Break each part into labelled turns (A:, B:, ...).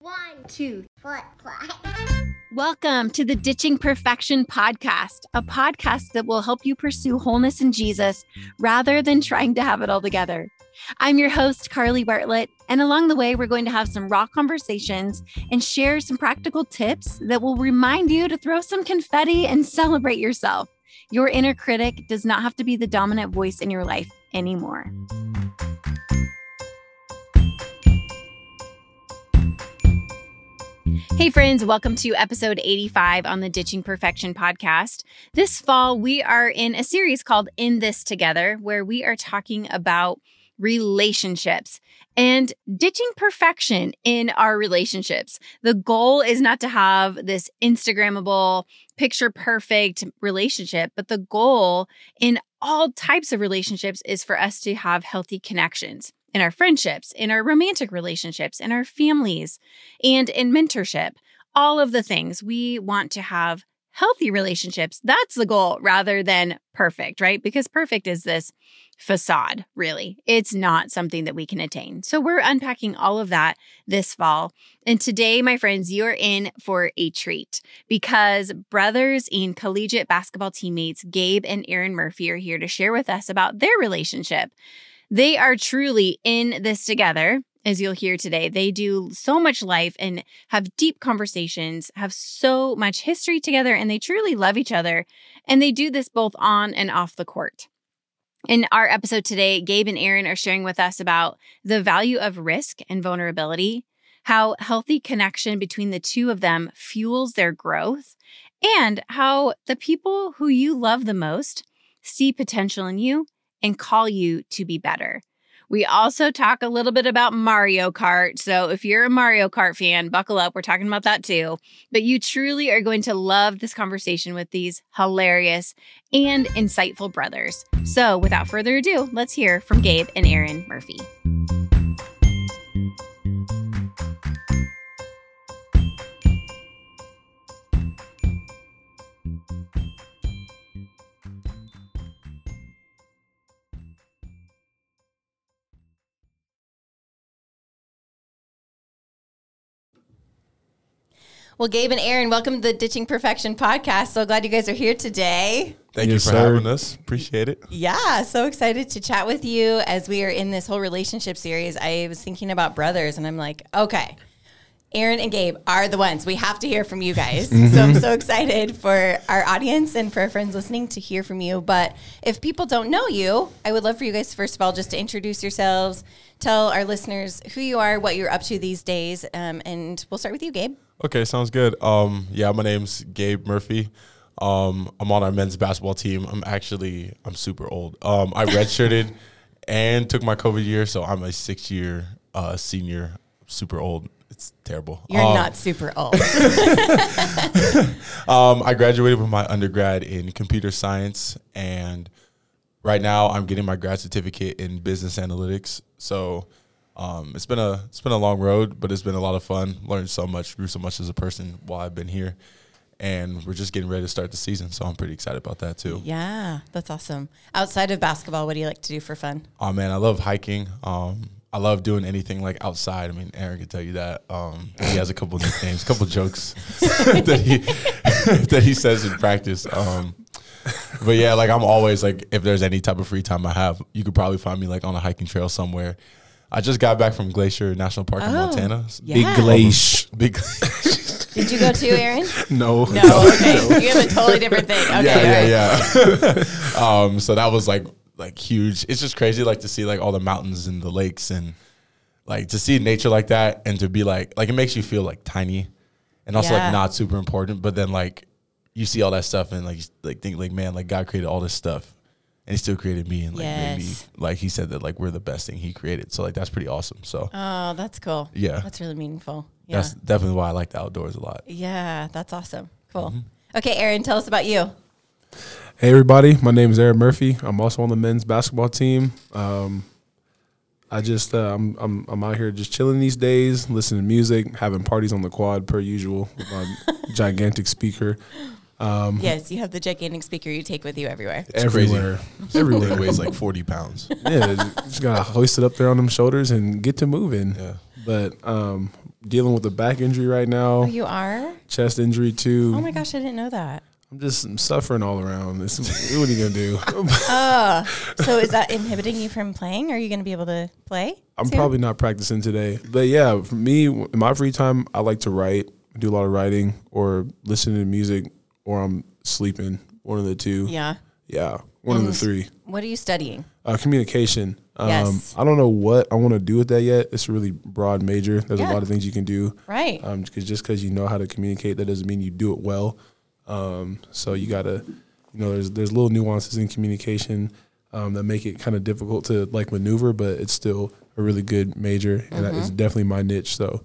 A: One, two, four, five.
B: Welcome to the Ditching Perfection podcast, a podcast that will help you pursue wholeness in Jesus rather than trying to have it all together. I'm your host, Carly Bartlett, and along the way, we're going to have some raw conversations and share some practical tips that will remind you to throw some confetti and celebrate yourself. Your inner critic does not have to be the dominant voice in your life anymore. Hey, friends, welcome to episode 85 on the Ditching Perfection podcast. This fall, we are in a series called In This Together, where we are talking about relationships and ditching perfection in our relationships. The goal is not to have this Instagrammable, picture perfect relationship, but the goal in all types of relationships is for us to have healthy connections in our friendships, in our romantic relationships, in our families, and in mentorship. All of the things we want to have healthy relationships. That's the goal rather than perfect, right? Because perfect is this facade, really. It's not something that we can attain. So we're unpacking all of that this fall. And today, my friends, you're in for a treat because brothers and collegiate basketball teammates Gabe and Aaron Murphy are here to share with us about their relationship. They are truly in this together, as you'll hear today. They do so much life and have deep conversations, have so much history together, and they truly love each other. And they do this both on and off the court. In our episode today, Gabe and Aaron are sharing with us about the value of risk and vulnerability, how healthy connection between the two of them fuels their growth, and how the people who you love the most see potential in you and call you to be better. We also talk a little bit about Mario Kart. So if you're a Mario Kart fan, buckle up. We're talking about that too. But you truly are going to love this conversation with these hilarious and insightful brothers. So without further ado, let's hear from Gabe and Aaron Murphy. Well, Gabe and Aaron, welcome to the Ditching Perfection podcast. So glad you guys are here today.
C: Thank
D: Yes,
C: you for
D: sir.
C: having us. Appreciate it.
B: Yeah, so excited to chat with you as we are in this whole relationship series. I was thinking about brothers and I'm like, okay, Aaron and Gabe are the ones. We have to hear from you guys. So I'm so excited for our audience and for our friends listening to hear from you. But if people don't know you, I would love for you guys, first of all, just to introduce yourselves, tell our listeners who you are, what you're up to these days. Um, and we'll start with you, Gabe.
C: Okay, sounds good. Um, yeah, my name's Gabe Murphy. Um, I'm on our men's basketball team. I'm actually I'm super old. Um, I redshirted and took my COVID year, so I'm a six year uh, senior. Super old. It's terrible.
B: You're
C: Um,
B: not super old.
C: Um, I graduated with my undergrad in computer science, and right now I'm getting my grad certificate in business analytics. So um, it's been a it's been a long road, but it's been a lot of fun. Learned so much, grew so much as a person while I've been here, and we're just getting ready to start the season. So I'm pretty excited about that too.
B: yeah, that's awesome. Outside of basketball, what do you like to do for fun?
C: Oh man, I love hiking. Um, I love doing anything like outside. I mean, Aaron can tell you that. Um, he has a couple nicknames, a couple jokes that he that he says in practice. Um, but yeah, like I'm always like, if there's any type of free time I have, you could probably find me like on a hiking trail somewhere. I just got back from Glacier National Park in
B: Oh,
C: Montana.
B: yeah.
D: Big glacier.
C: Big,
B: Did you go too, Aaron?
D: No.
B: No, okay. You have a totally different thing. Okay,
C: yeah,
B: all right.
C: yeah, yeah. um, so that was like like huge. It's just crazy, like to see like all the mountains and the lakes and like to see nature like that and to be like like it makes you feel like tiny and also
B: Yeah.
C: like not super important. But then like you see all that stuff and like like think like man, like God created all this stuff and He still created me and like made me
B: Yes.
C: like He said that like we're the best thing He created. So like that's pretty awesome. So
B: Oh, that's cool.
C: Yeah.
B: That's really meaningful. Yeah.
C: that's definitely why I like the outdoors a lot.
B: yeah, that's awesome. Cool.
C: Mm-hmm.
B: Okay, Aaron, tell us about you.
D: Hey everybody, my name is Aaron Murphy. I'm also on the men's basketball team. Um, I just uh, I'm I'm I'm out here just chilling these days, listening to music, having parties on the quad per usual with my gigantic speaker Um,
B: yes, you have the gigantic speaker you take with you everywhere.
C: It's crazy.
D: everywhere,
C: It
D: everywhere.
C: weighs like 40 pounds.
D: yeah, just gotta hoist it up there on them shoulders and get to moving.
C: Yeah.
D: but um, dealing with a back injury right now,
B: Oh, you are?
D: chest injury too.
B: Oh my gosh, I didn't know that.
D: I'm just I'm suffering all around. This, what are you gonna do?
B: Uh, so is that inhibiting you from playing? Are you going to be able to play?
D: I'm
B: soon?
D: probably not practicing today, but yeah, for me, in my free time, I like to write, do a lot of writing, or listening to music, or I'm sleeping. One of the two.
B: Yeah.
D: Yeah, one of the three.
B: What are you studying?
D: Uh, communication. Um,
B: Yes.
D: I don't know what I want to do with that yet. It's a really broad major. There's
B: Yeah.
D: a lot of things you can do.
B: Right.
D: Um, cause just because you know how to communicate, that doesn't mean you do it well. Um, so you gotta, you know, there's there's little nuances in communication um, that make it kind of difficult to like maneuver, but it's still a really good major, and that is
B: Mm-hmm.
D: definitely my niche. So,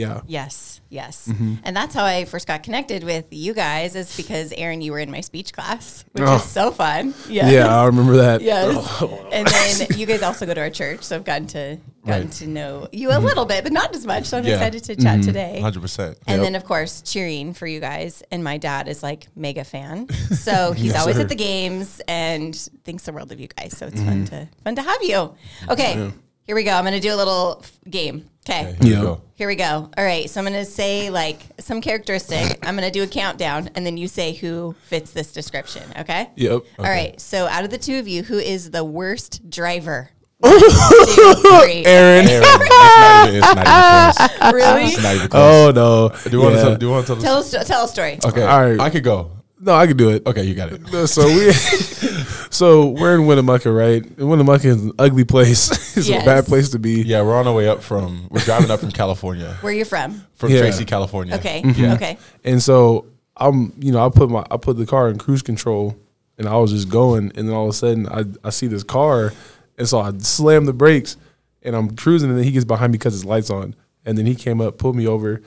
D: yeah,
B: Yes, yes.
D: Mm-hmm.
B: And that's how I first got connected with you guys is because Aaron, you were in my speech class, which
D: Oh.
B: is so fun. Yes.
D: yeah, I remember that.
B: Yes. and then you guys also go to our church, so I've gotten to gotten
C: Right.
B: to know you a little bit, but not as much. So I'm
C: Yeah.
B: excited to chat today.
C: 100%.
B: And
D: Yep.
B: then of course cheering for you guys. And my dad is like mega fan. So he's always
D: sir.
B: at the games and thinks the world of you guys. So it's fun to fun to have you. Okay. Here we go. I'm gonna do a little f- game. Okay.
C: Okay, here
D: Yeah.
C: we go.
B: Here we go. All right. So I'm going to say like some characteristic. I'm going to do a countdown and then you say who fits this description. Okay.
D: Yep.
B: All right. So out of the two of you, who is the worst driver? One, two, three.
D: Aaron.
C: Aaron, it's not even, it's not even close.
B: Really?
C: It's not even oh, close.
D: Oh no.
C: do you want
D: Yeah.
C: to tell, do you want to tell
B: Tell
C: us?
B: us. Tell a story.
C: Okay.
D: All right.
C: I could go.
D: No, I can do it.
C: Okay, you got it.
D: So we, so we're in Winnemucca, right? And Winnemucca is an ugly place. it's
B: Yes.
D: a bad place to be.
C: Yeah, we're on our way up from, we're driving up from California,
B: Where are you from?
C: from
D: Yeah.
C: Tracy, California.
B: Okay. Mm-hmm.
C: Yeah.
B: Okay.
D: And so I'm, you know, I put my I put the car in cruise control, and I was just going, and then all of a sudden I I see this car, and so I slam the brakes, and I'm cruising, and then he gets behind me because his lights on, and then he came up, pulled me over,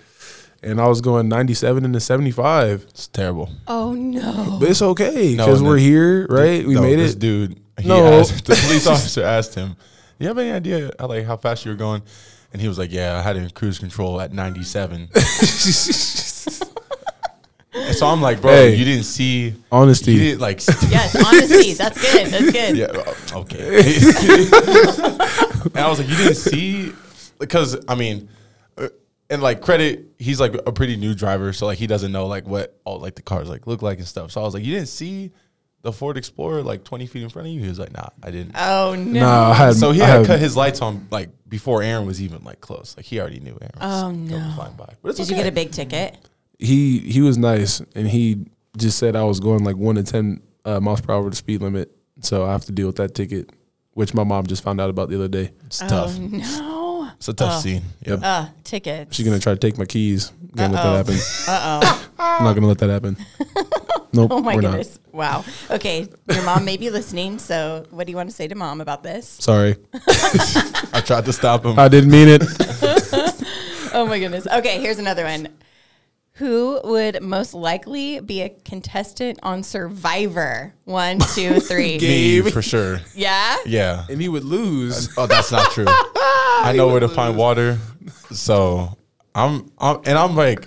D: and I was going 97 into 75,
C: It's terrible.
B: Oh no.
D: but it's okay because
C: and
D: we're
C: then-
D: here, right? We
C: No,
D: made
C: this
D: it.
C: dude, he
D: No.
C: asked, the police officer asked him, Do "You have any idea how, like how fast you were going?" And he was like, "Yeah, I had it in cruise control at 97." and so I'm like, "Bro,
D: Hey.
C: you didn't see
D: Honesty.
C: You didn't like."
B: Yes. Honesty. That's good. That's good.
C: yeah, uh, okay. and I was like, "You didn't see?" Because I mean. And like credit, he's like a pretty new driver, so like he doesn't know like what all like the cars like look like and stuff. So I was like, "You didn't see the Ford Explorer like 20 feet in front of you?" He was like, "Nah, I didn't."
B: Oh no.
D: Nah, I had
C: So he
D: I
C: had
D: had-
C: cut his lights on like before Aaron was even like close. Like he already knew Aaron. Was
B: Oh,
C: coming
B: no.
C: flying by. But it's
B: Did you get a big ticket?
D: he he was nice and he just said I was going like one to ten uh, miles per hour over the speed limit, so I have to deal with that ticket, which my mom just found out about the other day.
C: It's tough.
B: Oh no.
C: It's a tough
B: Oh.
C: scene.
D: Yep.
B: Uh, tickets.
D: She's gonna try to take my keys. Gonna let
B: Uh-oh.
D: that happen.
B: Uh oh.
D: I'm not gonna let that happen. Nope.
B: Oh my
D: we're
B: goodness. Wow. Okay. Your mom may be listening. So, what do you want to say to mom about this?
D: Not. Sorry,
C: I tried to stop him.
D: I didn't mean it.
B: Oh my goodness. Okay. Here's another one. Who would most likely be a contestant on Survivor? One, two, three.
C: Me for sure.
B: yeah.
C: Yeah.
D: And he would lose.
C: Uh, oh, that's not true. I know where to find water. So I'm, I'm, and I'm like,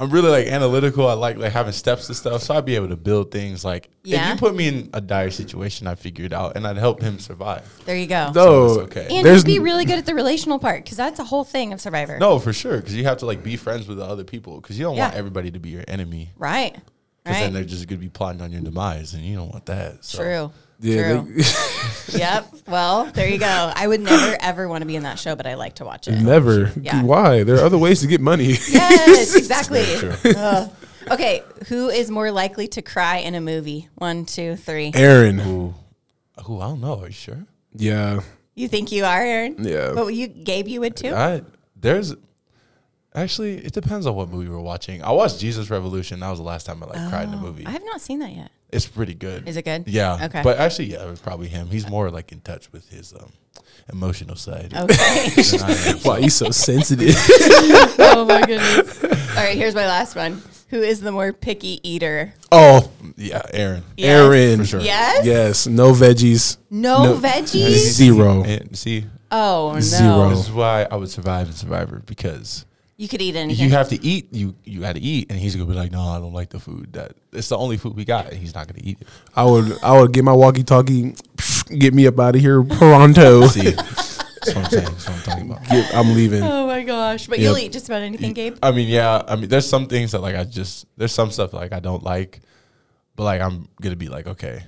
C: I'm really like analytical. I like like having steps to stuff, so I'd be able to build things. Like
B: Yeah.
C: if you put me in a dire situation, I figure it out, and I'd help him survive.
B: There you go.
D: No,
C: it's okay.
B: and
D: there's
B: you'd be really good at the relational part because that's a whole thing of Survivor.
C: No, for sure, because you have to like be friends with the other people, because you don't want everybody to be your enemy.
B: Right.
C: Because then they're just gonna be plotting on your demise, and you don't want that. So.
B: True.
D: yeah,
B: True. yep. Well, there you go. I would never ever want to be in that show, but I like to watch it.
D: never.
B: Yeah.
D: Why? There are other ways to get money.
B: Yes, exactly. Okay, who is more likely to cry in a movie? One, two, three.
D: Aaron.
C: Who? Ooh, I don't know. Are you sure?
D: Yeah.
B: You think you are, Aaron?
D: Yeah.
B: But you, Gabe, you would too.
C: I there's actually it depends on what movie we're watching. I watched Jesus Revolution. That was the last time I like cried in a movie.
B: I have not seen that yet.
C: it's pretty good.
B: Oh, Is it good?
C: Yeah.
B: Okay.
C: But actually, yeah, it was probably him. He's more like in touch with his um, emotional side.
B: Okay.
C: than
D: Why you so sensitive?
B: oh my goodness. All right, here's my last one. Who is the more picky eater?
D: oh,
C: yeah, Aaron.
B: Yes.
D: Aaron.
C: For sure.
B: Yes.
D: Yes. No veggies.
B: No,
D: No.
B: veggies.
D: Zero.
C: And see,
B: Oh no.
D: Zero.
C: this is why I would survive in Survivor because
B: You could eat anything.
C: you have to eat. You you got to eat, and he's gonna be like, "No, I don't like the food. That it's the only food we got." And he's not gonna eat it.
D: I would I would get my walkie talkie, get me up out of here pronto.
C: See, That's what I'm saying. That's what I'm talking about.
D: Get- I'm leaving.
B: Oh my gosh! But
D: Yep.
B: you'll eat just about anything, Gabe.
C: I mean, yeah. I mean, there's some things that like I just there's some stuff like I don't like, but like I'm gonna be like, okay,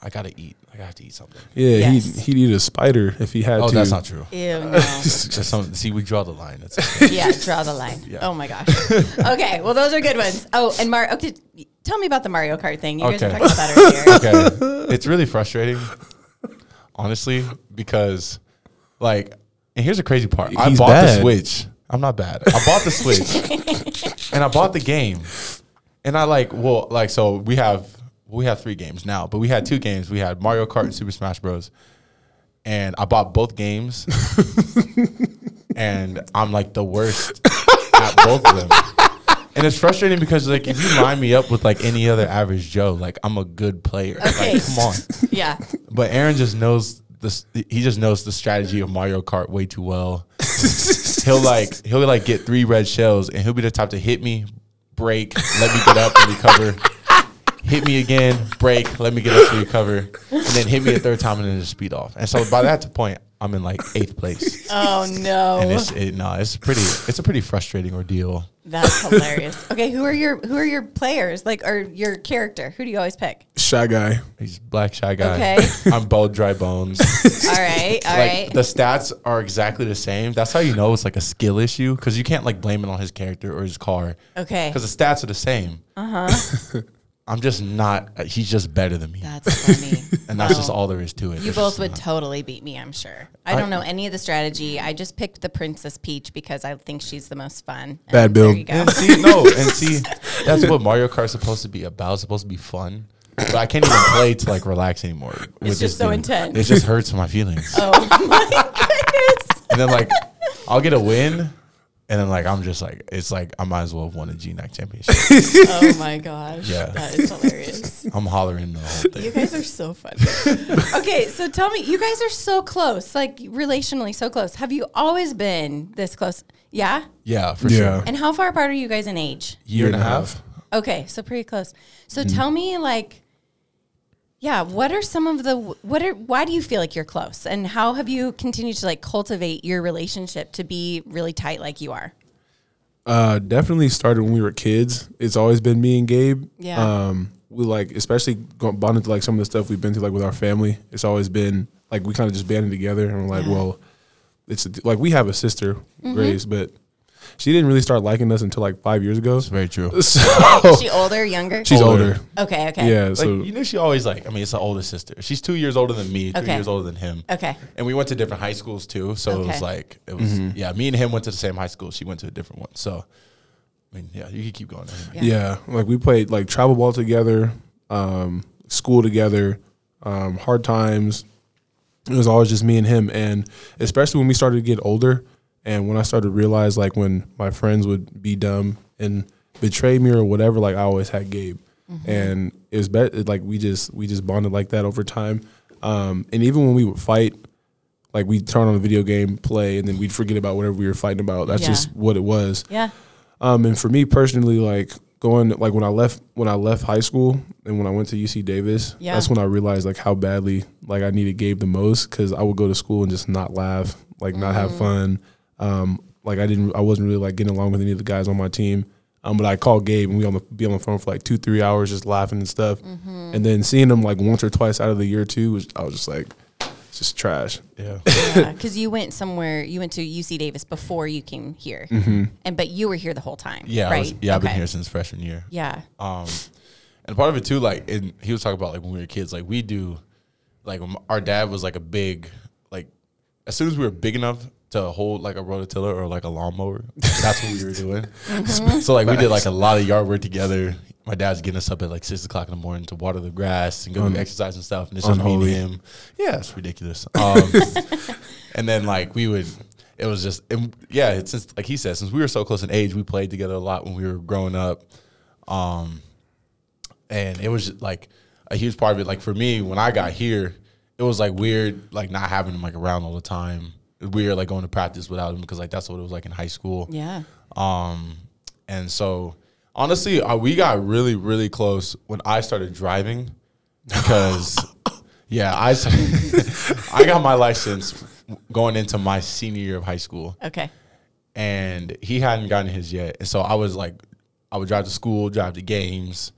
C: I gotta eat. I have to eat something.
D: Yeah,
B: Yes.
D: he'd, he'd eat a spider if he had to.
C: Oh,
D: to.
C: that's not true.
B: Ew, no.
C: There's some, see, we draw the line. That's okay.
B: yeah, draw the line.
C: Yeah.
B: Oh my gosh. Okay, well those are good ones. Oh, and Mario. Okay, tell me about the Mario Kart thing. You guys were
C: Okay.
B: talking about that earlier.
C: okay. It's really frustrating, honestly, because like, and here's the crazy part. I
D: He's
C: bought the. Switch. I'm not bad. I bought the Switch, and I bought the game, and I like, well, like, so we have we have three games now, but we had two games. We had Mario Kart and Super Smash Bros. And I bought both games, and I'm like the worst at both of them. And it's frustrating because like if you line me up with like any other average Joe, like I'm a good player.
B: Okay.
C: Like come on.
B: Yeah.
C: But Aaron just knows this. He just knows the strategy of Mario Kart way too well. he'll like he'll like get three red shells, and he'll be the type to hit me, break, let me get up and recover, hit me again, break, let me get up to recover, and then hit me a third time and then just speed off. And so by that point, I'm in like eighth place.
B: Oh no.
C: And it's it, no, it's pretty. It's a pretty frustrating ordeal.
B: That's hilarious. Okay, who are your who are your players? Like or your character? Who do you always pick?
D: Shy guy.
C: He's black shy guy.
B: Okay.
C: I'm bald, dry bones.
B: All right, all
C: like
B: right.
C: the stats are exactly the same. That's how you know it's like a skill issue because you can't like blame it on his character or his car
B: Okay.
C: because the stats are the same. Uh huh. I'm just not. uh, He's just better than me,
B: That's funny.
C: and that's just all there is to it.
B: You
C: There's
B: both
C: just
B: would
C: not-
B: totally beat me, I'm sure. I
C: I-
B: don't know any of the strategy. I just picked the Princess Peach because I think she's the most fun.
D: Bad
B: And
D: build.
B: You go.
C: And see, no, and see, that's what Mario Kart's supposed to be about. It's supposed to be fun. But I can't even play to like relax anymore. with
B: just
C: this
B: so
C: game.
B: intense.
C: It just hurts my feelings.
B: Oh my goodness.
C: And then like I'll get a win, and then like I'm just like it's like I might as well have won a GNAC championship.
B: Oh my gosh.
C: Yeah.
B: That is hilarious.
C: I'm hollering the whole thing.
B: You guys are so funny. okay, so tell me, you guys are so close, like relationally so close. Have you always been this close? Yeah.
C: Yeah, for
D: Yeah.
C: sure.
B: And how far apart are you guys in age?
C: Year and a half.
B: Okay, so pretty close. So
C: Mm-hmm.
B: tell me, like, yeah, what are some of the what are why do you feel like you're close, and how have you continued to like cultivate your relationship to be really tight like you are?
D: Uh, definitely started when we were kids. It's always been me and Gabe.
B: Yeah.
D: Um, we like, especially bonded to like some of the stuff we've been through, like with our family. It's always been like we kind of just banded together and we're like,
B: Yeah.
D: well, it's like we have a sister,
B: Mm-hmm.
D: Grace, but she didn't really start liking us until like five years ago.
C: It's very true.
D: So
B: Is she older, younger?
D: she's
C: Older.
D: older.
B: okay, okay,
D: Yeah.
C: Like
D: So
C: you know, she always like. I mean, it's the older sister. She's two years older than me. Three
B: Okay.
C: years older than him.
B: okay.
C: And we went to different high schools too. So it
B: Okay.
C: was like it was.
D: Mm-hmm.
C: Yeah, me and him went to the same high school. She went to a different one. So, I mean, yeah, you could keep going.
B: Yeah.
D: yeah, like we played like travel ball together, um, school together, um, hard times. It was always just me and him, and especially when we started to get older, and when I started to realize like when my friends would be dumb and betray me or whatever, like I always had Gabe, and it was better. Like we just we just bonded like that over time, um, and even when we would fight. Like we'd turn on a video game, play, and then we'd forget about whatever we were fighting about. That's
B: Yeah.
D: just what it was.
B: Yeah.
D: Um, and for me personally, like going like when I left when I left high school and when I went to UC Davis,
B: Yeah.
D: that's when I realized like how badly like I needed Gabe the most because I would go to school and just not laugh, like not have
B: Mm.
D: fun. Um, like I didn't, I wasn't really like getting along with any of the guys on my team. Um, but I called Gabe and we on the be on the phone for like two, three hours just laughing and stuff.
B: Mm-hmm.
D: And then seeing him like once or twice out of the year too, was, I was just like, it's just trash.
C: Yeah.
B: Yeah, because you went somewhere. You went to UC Davis before you came here, and but you were here the whole time.
C: Yeah. I
B: right.
C: was- yeah. I've been here since freshman year.
B: Yeah.
C: Um, and part of it too, like, and he was talking about like when we were kids, like we do, like when our dad was like a big, like, as soon as we were big enough to hold like a rototiller or like a lawnmower, that's what we were doing. So like we did like a lot of yard work together. My dad's getting us up at like six o'clock in the morning to water the grass and go
D: Un-
C: do exercise and stuff. And it's just me and
D: unholy.
C: him. Yeah, it's ridiculous. Um, and then like we would, it was just, and yeah, it's since like he said, since we were so close in age, we played together a lot when we were growing up. Um, and it was just, like a huge part of it. Like for me, when I got here, it was like weird, like not having him like around all the time. Weird, like going to practice without him because like that's what it was like in high school.
B: Yeah.
C: Um, and so honestly, uh, we got really, really close when I started driving because, yeah, I I got my license going into my senior year of high school,
B: Okay.
C: and he hadn't gotten his yet. And so I was like, I would drive to school, drive to games,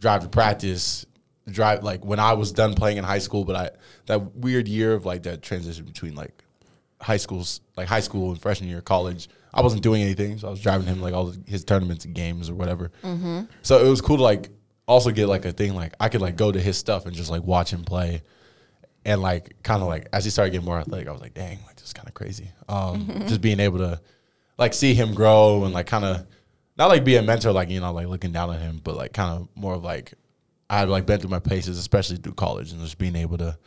C: drive to practice, drive like when I was done playing in high school. But I that weird year of like that transition between like high schools, like high school and freshman year college, I wasn't doing anything, so I was driving him like all his tournaments and games or whatever. So it was cool to like also get like a thing like I could like go to his stuff and just like watch him play and like kind of like as he started getting more athletic, I was like, dang, like this is kind of crazy. Um, just being able to like see him grow and like kind of not like be a mentor, like you know, like looking down on him, but like kind of more of like I had like been through my paces, especially through college, and just being able to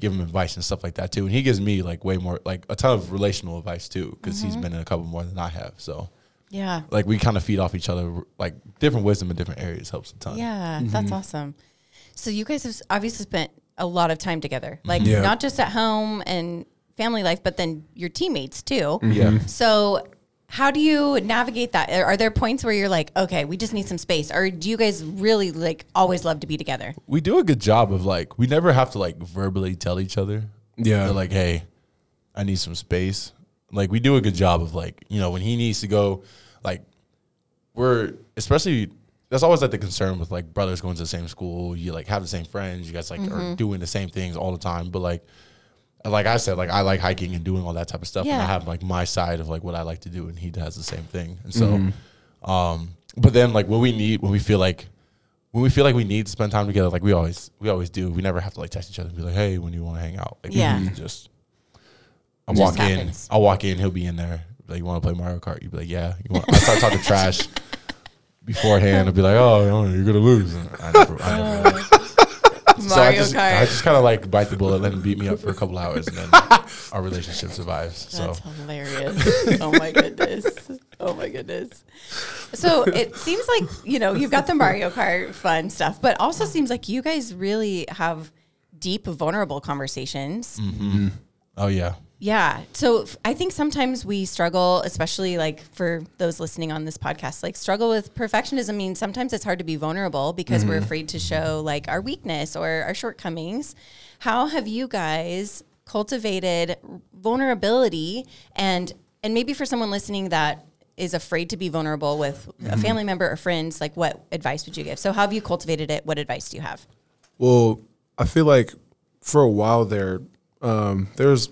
C: give him advice and stuff like that too. And he gives me like way more, like a ton of relational advice too, because he's mm-hmm. been in a couple more than I have. So
B: Yeah.
C: like we kind of feed off each other, like different wisdom in different areas helps a ton.
B: Yeah, that's mm-hmm. awesome. So you guys have obviously spent a lot of time together, mm-hmm. like
D: Yeah.
B: not just at home and family life, but then your teammates too.
C: Yeah.
B: So how do you navigate that? Are are there points where you're like, okay, we just need some space, or do you guys really like always love to be together?
C: we do a good job of like we never have to like verbally tell each other.
D: Yeah.
C: They're like hey i need some space. Like we do a good job of like you know when he needs to go like we're especially that's always like the concern with like brothers going to the same school. You like have the same friends. You guys like are mm-hmm. doing the same things all the time. But like like i said like i like hiking and doing all that type of stuff and i have like my side of like what i like to do and he does the same thing and so um but then like when we need when we feel like when we feel like we need to spend time together, like we always we always do. We never have to like text each other and be like, "Hey, when do you want to hang out?" Like,
B: Yeah.
C: we just I
B: Just
C: walk
B: happens.
C: in, I walk in, he'll be in there. Like, you want to play Mario Kart? You'd be like, "Yeah." You want, I start talking trash beforehand. I'll be like, "Oh, you're gonna lose." I never, I never. So I
B: Mario
C: just,
B: Kart.
C: I just kind of like bite the bullet, let him beat me up for a couple hours, and then our relationship survives. So
B: That's hilarious. oh my goodness. Oh my goodness. So it seems like, you know, you've got the Mario Kart fun stuff, but also seems like you guys really have deep, vulnerable conversations. Mm-hmm.
C: oh yeah,
B: Yeah. So f- I think sometimes we struggle, especially like for those listening on this podcast, like struggle with perfectionism I means sometimes it's hard to be vulnerable because we're afraid to show like our weakness or our shortcomings. How have you guys cultivated vulnerability and and maybe for someone listening that is afraid to be vulnerable with a family member or friends, like what advice would you give? So how have you cultivated it? What advice do you have?
D: Well, I feel like for a while there, um, there's,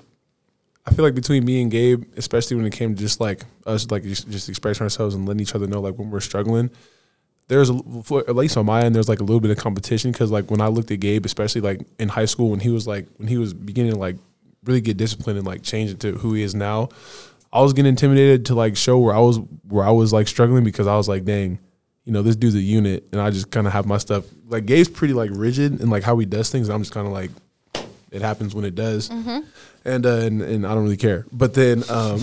D: I feel like between me and Gabe, especially when it came to just like us, like just, expressing ourselves and letting each other know, like when we're struggling, there's a, at least on my end, there's like a little bit of competition because like when I looked at Gabe, especially like in high school when he was like when he was beginning to like really get disciplined and like change into who he is now, I was getting intimidated to like show where I was where I was like struggling because I was like, dang, you know, this dude's a unit, and I just kind of have my stuff. Like Gabe's pretty like rigid and like how he does things. I'm just kind of like, it happens when it does, and, uh, and and I don't really care. But then, um,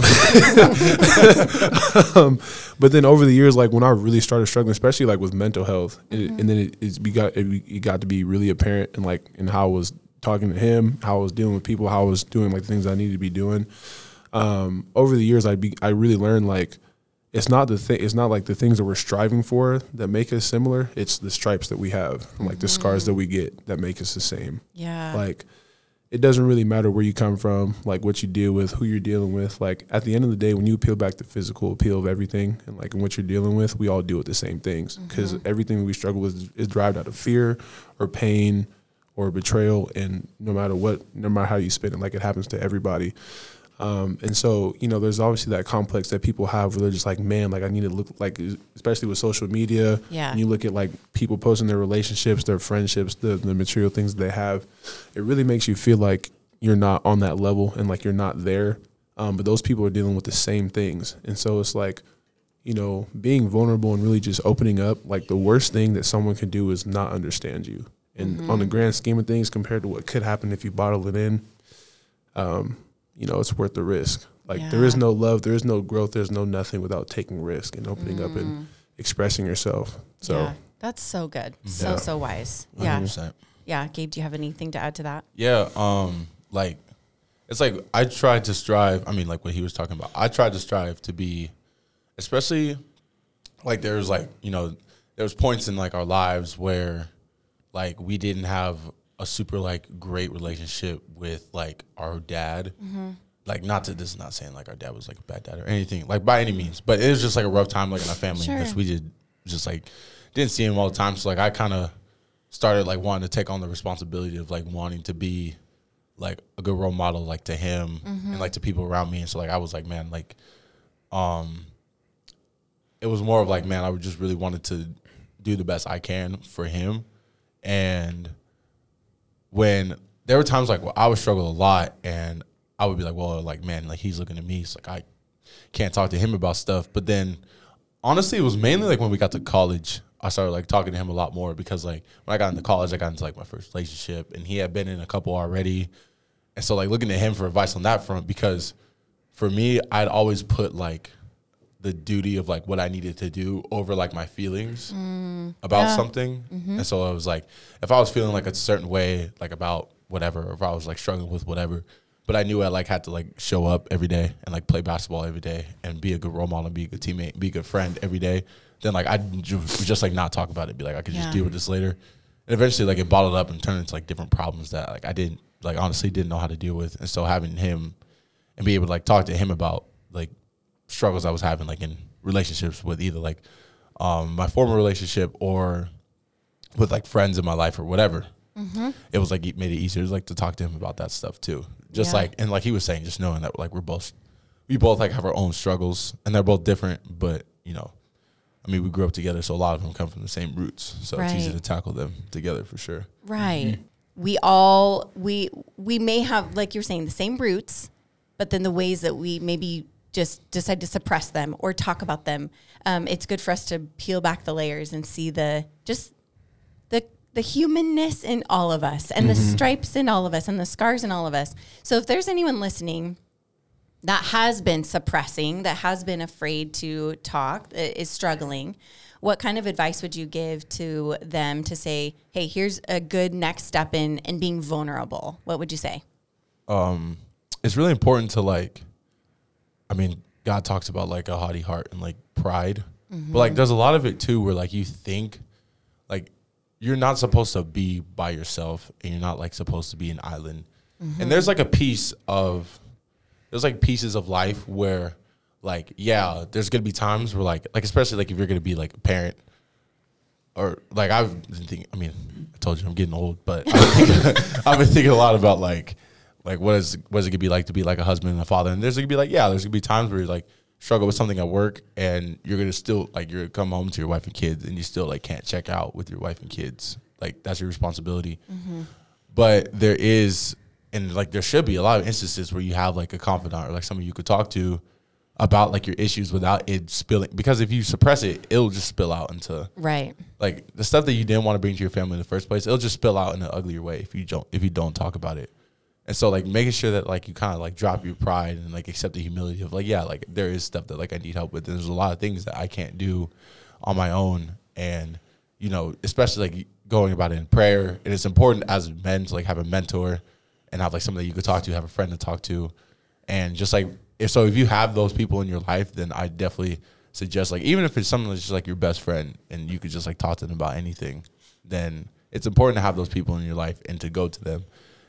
D: um, but then over the years, like when I really started struggling, especially like with mental health, it, and then it, it's got it, it got to be really apparent and like in how I was talking to him, how I was dealing with people, how I was doing like things I needed to be doing. Um, over the years, I be I really learned like it's not the thing. It's not like the things that we're striving for that make us similar. It's the stripes that we have, and, like the scars that we get that make us the same.
B: Yeah.
D: Like it doesn't really matter where you come from, like what you deal with, who you're dealing with. Like at the end of the day, when you peel back the physical appeal of everything and like what you're dealing with, we all deal with the same things mm-hmm. because everything we struggle with is, is derived out of fear or pain or betrayal, and no matter what, no matter how you spin it, like it happens to everybody. Um, and so, you know, there's obviously that complex that people have where they're just like, man, like I need to look like, especially with social media.
B: Yeah.
D: And you look at like people posting their relationships, their friendships, the, the material things they have. It really makes you feel like you're not on that level and like you're not there. Um, but those people are dealing with the same things. And so it's like, you know, being vulnerable and really just opening up, like the worst thing that someone can do is not understand you. And on the grand scheme of things, compared to what could happen if you bottle it in, um, you know, it's worth the risk. Like there is no love, there is no growth, there's no nothing without taking risk and opening up and expressing yourself. So
B: yeah. That's so good. So,
D: Yeah.
B: so wise. Yeah.
C: 100%.
B: Yeah. Gabe, do you have anything to add to that?
C: Yeah, um, like it's like I tried to strive. I mean, like what he was talking about. I tried to strive to be, especially like there's like you know there was points in like our lives where like we didn't have a super like great relationship with like our dad. like not to this is not saying like our dad was like a bad dad or anything like by any means, but it was just like a rough time like in our family
B: Sure.
C: because we did just like didn't see him all the time. So like I kind of started like wanting to take on the responsibility of like wanting to be like a good role model like to him and like to people around me. And so like I was like, man, like um it was more of like, man, I just really wanted to do the best I can for him. And when there were times like where I would struggle a lot and I would be like, well, like, man, like he's looking at me. It's like I can't talk to him about stuff. But then honestly, it was mainly like when we got to college, I started like talking to him a lot more because like when I got into college, I got into like my first relationship and he had been in a couple already. And so like looking to him for advice on that front because for me, I'd always put like the duty of like what I needed to do over like my feelings mm, about something. Mm-hmm. And so I was like, if I was feeling like a certain way, like about whatever, or if I was like struggling with whatever, but I knew I like had to like show up every day and like play basketball every day and be a good role model, and be a good teammate, be a good friend every day. Then like I'd ju- just like not talk about it, be like I could
B: Yeah.
C: just deal with this later. And eventually like it bottled up and turned into like different problems that like I didn't like honestly didn't know how to deal with. And so having him and be able to like talk to him about like struggles I was having like in relationships with either like um my former relationship or with like friends in my life or whatever. It was like it made it easier like to talk to him about that stuff too. Just
B: Yeah.
C: like and like he was saying, just knowing that like we're both we both like have our own struggles and they're both different, but you know, I mean we grew up together, so a lot of them come from the same roots. So it's easy to tackle them together for sure.
B: Right. We all we we may have like you're saying the same roots, but then the ways that we maybe just decide to suppress them or talk about them, um, it's good for us to peel back the layers and see the just the the humanness in all of us and the stripes in all of us and the scars in all of us. So if there's anyone listening that has been suppressing, that has been afraid to talk, that is struggling, what kind of advice would you give to them to say, hey, here's a good next step in in being vulnerable? What would you say?
C: um it's really important to like mean, God talks about like a haughty heart and like pride. Mm-hmm. But like there's a lot of it too where like you think like you're not supposed to be by yourself and you're not like supposed to be an island. Mm-hmm. And there's like a piece of there's like pieces of life where like yeah, there's gonna be times where like like especially like if you're gonna be like a parent or like I've been thinking. I mean, I told you I'm getting old, but I've been thinking, I've been thinking a lot about like, like what is what is it gonna be like to be like a husband and a father? And there's gonna be like, yeah, there's gonna be times where you like struggle with something at work, and you're gonna still like you're gonna come home to your wife and kids, and you still like can't check out with your wife and kids. Like that's your responsibility. Mm-hmm. But there is, and like there should be a lot of instances where you have like a confidant or like someone you could talk to about like your issues without it spilling. Because if you suppress it, it'll just spill out into
B: Right.
C: like the stuff that you didn't want to bring to your family in the first place, it'll just spill out in an uglier way if you don't if you don't talk about it. And so like making sure that like you kind of like drop your pride and like accept the humility of like yeah like there is stuff that like I need help with. And there's a lot of things that I can't do on my own, and you know especially like going about it in prayer. And it's important as men to like have a mentor and have like somebody you could talk to, have a friend to talk to, and just like if so if you have those people in your life, then I definitely suggest like even if it's someone that's just like your best friend and you could just like talk to them about anything, then it's important to have those people in your life and to go to them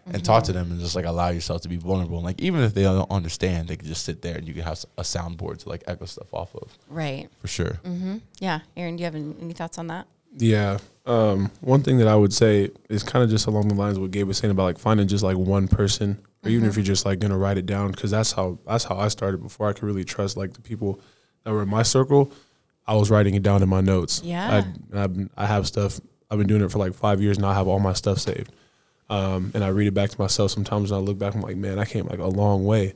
C: and mm-hmm. talk to them and just like allow yourself to be vulnerable. And like even if they don't understand, they can just sit there and you can have a soundboard to like echo stuff off of
B: Right.
C: for sure. Mm-hmm.
B: Yeah. Aaron, do you have any, any thoughts on that?
D: Yeah. Um, one thing that I would say is kind of just along the lines of what Gabe was saying about like finding just like one person, or even if mm-hmm. you're just like gonna write it down, because that's how that's how I started before I could really trust like the people that were in my circle. I was writing it down in my notes.
B: Yeah.
D: I I've I have stuff. I've been doing it for like five years now. I have all my stuff saved. Um, and I read it back to myself sometimes, and I look back. I'm like, man, I came like a long way.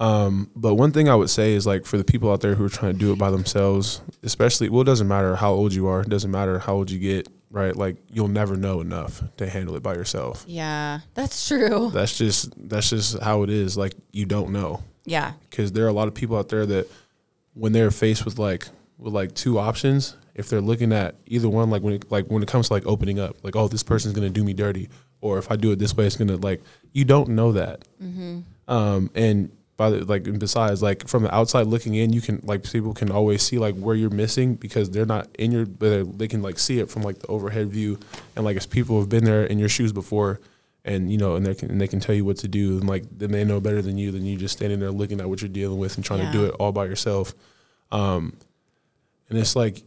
D: Um, but one thing I would say is like for the people out there who are trying to do it by themselves, especially, well, it doesn't matter how old you are, it doesn't matter how old you get, right? Like you'll never know enough to handle it by yourself.
B: Yeah, that's true.
D: That's just that's just how it is. Like you don't know
B: Yeah.
D: because there are a lot of people out there that when they're faced with like with like two options, if they're looking at either one, like when it, like when it comes to like opening up, like oh this person's gonna do me dirty, or if I do it this way, it's gonna like you don't know that. Um, and by the, like and besides, like from the outside looking in, you can like people can always see like where you're missing because they're not in your, but they're- can like see it from like the overhead view, and like as people have been there in your shoes before, and you know, and they can and they can tell you what to do, and like then they know better than you, than you just standing there looking at what you're dealing with and trying to do it all by yourself. Um, and it's like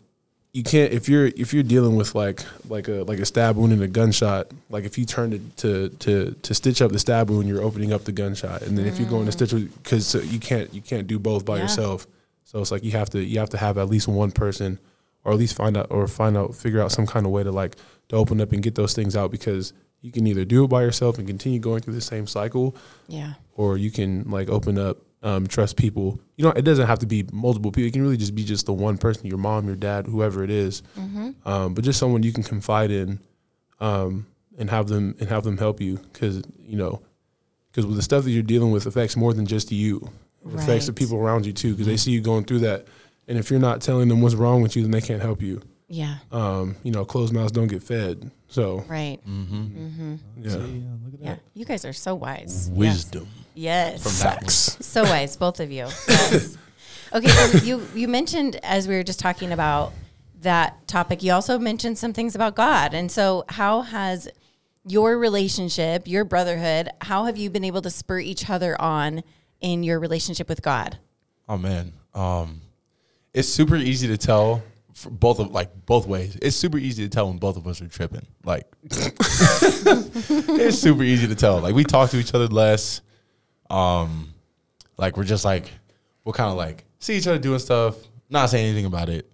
D: you can't if you're if you're dealing with like like a like a stab wound and a gunshot like if you turn to to to, to stitch up the stab wound you're opening up the gunshot and then if you're going to stitch because you can't you can't do both by
B: Yeah.
D: yourself so it's like you have to you have to have at least one person or at least find out or find out figure out some kind of way to like to open up and get those things out because you can either do it by yourself and continue going through the same cycle
B: Yeah.
D: or you can like open up um, trust people. You know it doesn't have to be multiple people. It can really just be just the one person your mom your dad whoever it is. Um, but just someone you can confide in um, and have them and have them help you. Because you know because with the stuff that you're dealing with affects more than just you. It affects the people around you too because they see you going through that. And if you're not telling them what's wrong with you then they can't help you.
B: Yeah.
D: um, you know closed mouths don't get fed so
B: Right. Mm-hmm. Mm-hmm.
D: Yeah.
B: Yeah. You guys are so wise.
C: Wisdom.
B: Yes.
C: From
D: facts
B: So wise, both of you. Yes. okay, so you you mentioned as we were just talking about that topic, you also mentioned some things about God. And so how has your relationship, your brotherhood, how have you been able to spur each other on in your relationship with God?
C: Oh man, um, it's super easy to tell for both of like both ways. It's super easy to tell when both of us are tripping. Like, it's super easy to tell. Like we talk to each other less. Um, like we're just like we'll kind of like see each other doing stuff, not saying anything about it,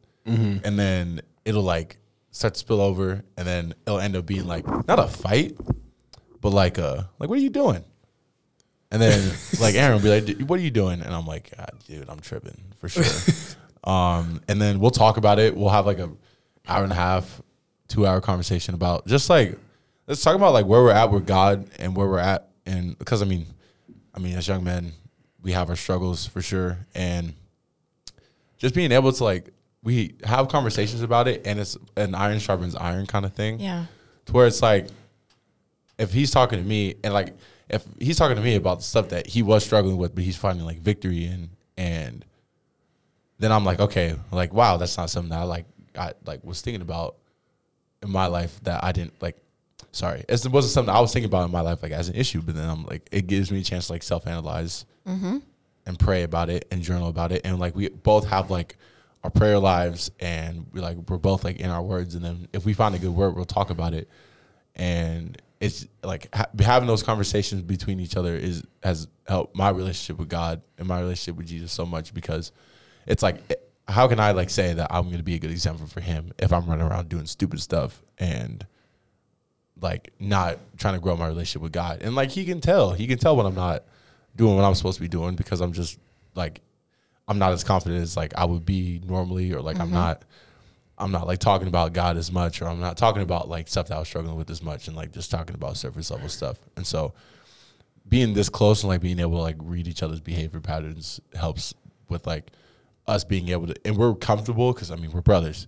C: and then it'll like start to spill over, and then it'll end up being like not a fight, but like uh like what are you doing? And then like Aaron will be like, "Dude, "What are you doing?" And I'm like, God, "Dude, I'm tripping for sure." um, and then we'll talk about it. We'll have like a hour and a half, two hour conversation about just like let's talk about like where we're at with God and where we're at, and because I mean, I mean, as young men, we have our struggles for sure, and just being able to like we have conversations about it, and it's an iron sharpens iron kind of thing
B: Yeah.
C: to where it's like if he's talking to me and like if he's talking to me about the stuff that he was struggling with but he's finding like victory in and then I'm like okay like wow that's not something that I like I like was thinking about in my life that I didn't like sorry it wasn't something I was thinking about in my life like as an issue but then I'm like it gives me a chance to like self analyze mm-hmm. and pray about it and journal about it. And like we both have like our prayer lives and we like we're both like in our words. And then if we find a good word we'll talk about it. And it's like ha- having those conversations between each other is has helped my relationship with God and my relationship with Jesus so much because it's like how can I like say that I'm going to be a good example for him if I'm running around doing stupid stuff and like not trying to grow my relationship with God? And like he can tell. He can tell when I'm not doing what I'm supposed to be doing because I'm just like I'm not as confident as like I would be normally or like I'm mm-hmm. not I'm not like talking about God as much, or I'm not talking about like stuff that I was struggling with as much, and like just talking about surface level stuff. And so, being this close and like being able to like read each other's behavior patterns helps with like us being able to, and we're comfortable because I mean we're brothers.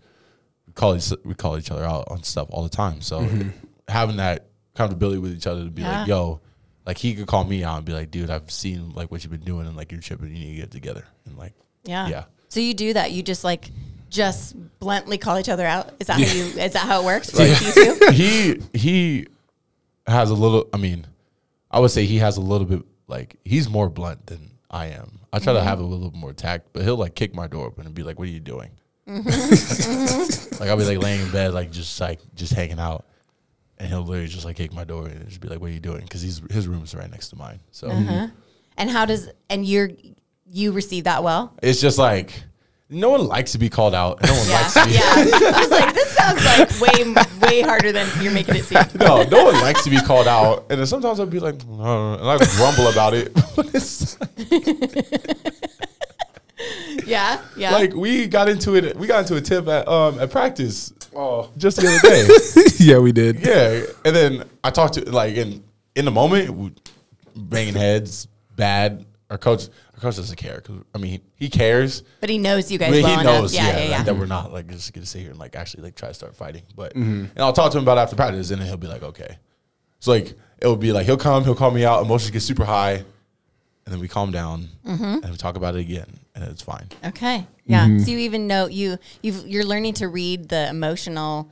C: We call each we call each other out on stuff all the time. So mm-hmm. having that comfortability with each other to be
B: Yeah.
C: like, yo, like he could call me out and be like, dude, I've seen like what you've been doing and like you're tripping. You need to get together and like
B: Yeah.
C: Yeah.
B: So you do that. You just like just bluntly call each other out. Is that how you is that how it works for you two?
C: he he has a little. I mean, I would say he has a little bit like he's more blunt than I am. I try to have a little bit more tact, but he'll like kick my door open and be like, "What are you doing?" Mm-hmm. like I'll be like laying in bed, like just like just hanging out, and he'll literally just like kick my door and just be like, "What are you doing?" Because he's his room is right next to mine, so uh-huh. mm-hmm.
B: And how does and you're you receive that well?
C: it's just like no one likes to be called out. No one
B: Yeah.
C: likes to be.
B: yeah. I was like, this sounds like way way harder than you're making it seem.
C: No, no one likes to be called out, and then sometimes I'll be like, "Uh," and I grumble about it.
B: Yeah. Yeah.
C: like we got into it. We got into a tip at um at practice
D: oh
C: just the other day.
D: yeah we did
C: yeah, and then I talked to like in in the moment, banging heads, bad. Our coach, our coach doesn't care. 'cause, I mean, he, he cares.
B: but he knows you guys
C: I mean,
B: well
C: he
B: enough.
C: knows,
B: Yeah,
C: yeah,
B: yeah,
C: like,
B: yeah.
C: that we're not like just gonna sit here and like actually like try to start fighting. But and I'll talk to him about it after practice, and then he'll be like, okay. So like it will be like he'll come, he'll call me out, emotions get super high, and then we calm down mm-hmm. and we talk about it again, and it's fine.
B: Okay. Yeah. Mm-hmm. So you even know you you you're learning to read the emotional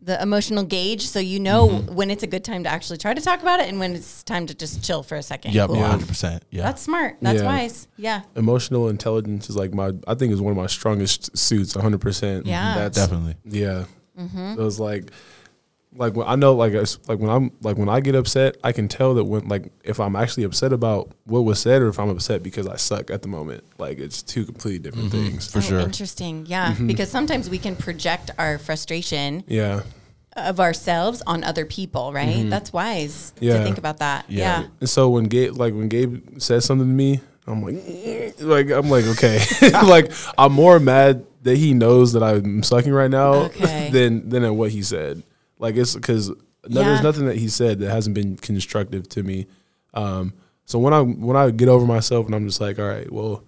B: the emotional gauge, so you know mm-hmm. when it's a good time to actually try to talk about it and when it's time to just chill for a second.
C: Yep,
B: cool off.
C: 100%. Yeah.
B: That's smart. That's
D: Yeah.
B: wise. Yeah.
D: Emotional intelligence is like my I think is one of my strongest suits. 100. percent
B: Yeah.
D: That's
C: Definitely.
D: Yeah. Mm-hmm. So it's like, like when I know, like, it's- like when I'm, like when I get upset, I can tell that when, like, if I'm actually upset about what was said, or if I'm upset because I suck at the moment. Like, it's two completely different things.
C: For
B: Oh,
C: sure.
B: Interesting. Yeah.
D: Mm-hmm.
B: Because sometimes we can project our frustration
D: Yeah.
B: of ourselves on other people, right? That's wise yeah. to
D: Mm-hmm. Yeah.
B: think about that.
C: Yeah.
B: Yeah.
D: And so when Gabe, like when Gabe says something to me, I'm like, like I'm like, okay, like I'm more mad that he knows that I'm sucking right now
B: Okay.
D: than than at what he said. Like it's because no,
B: Yeah.
D: there's nothing that he said that hasn't been constructive to me. Um, so when I when I get over myself and I'm just like, all right, well,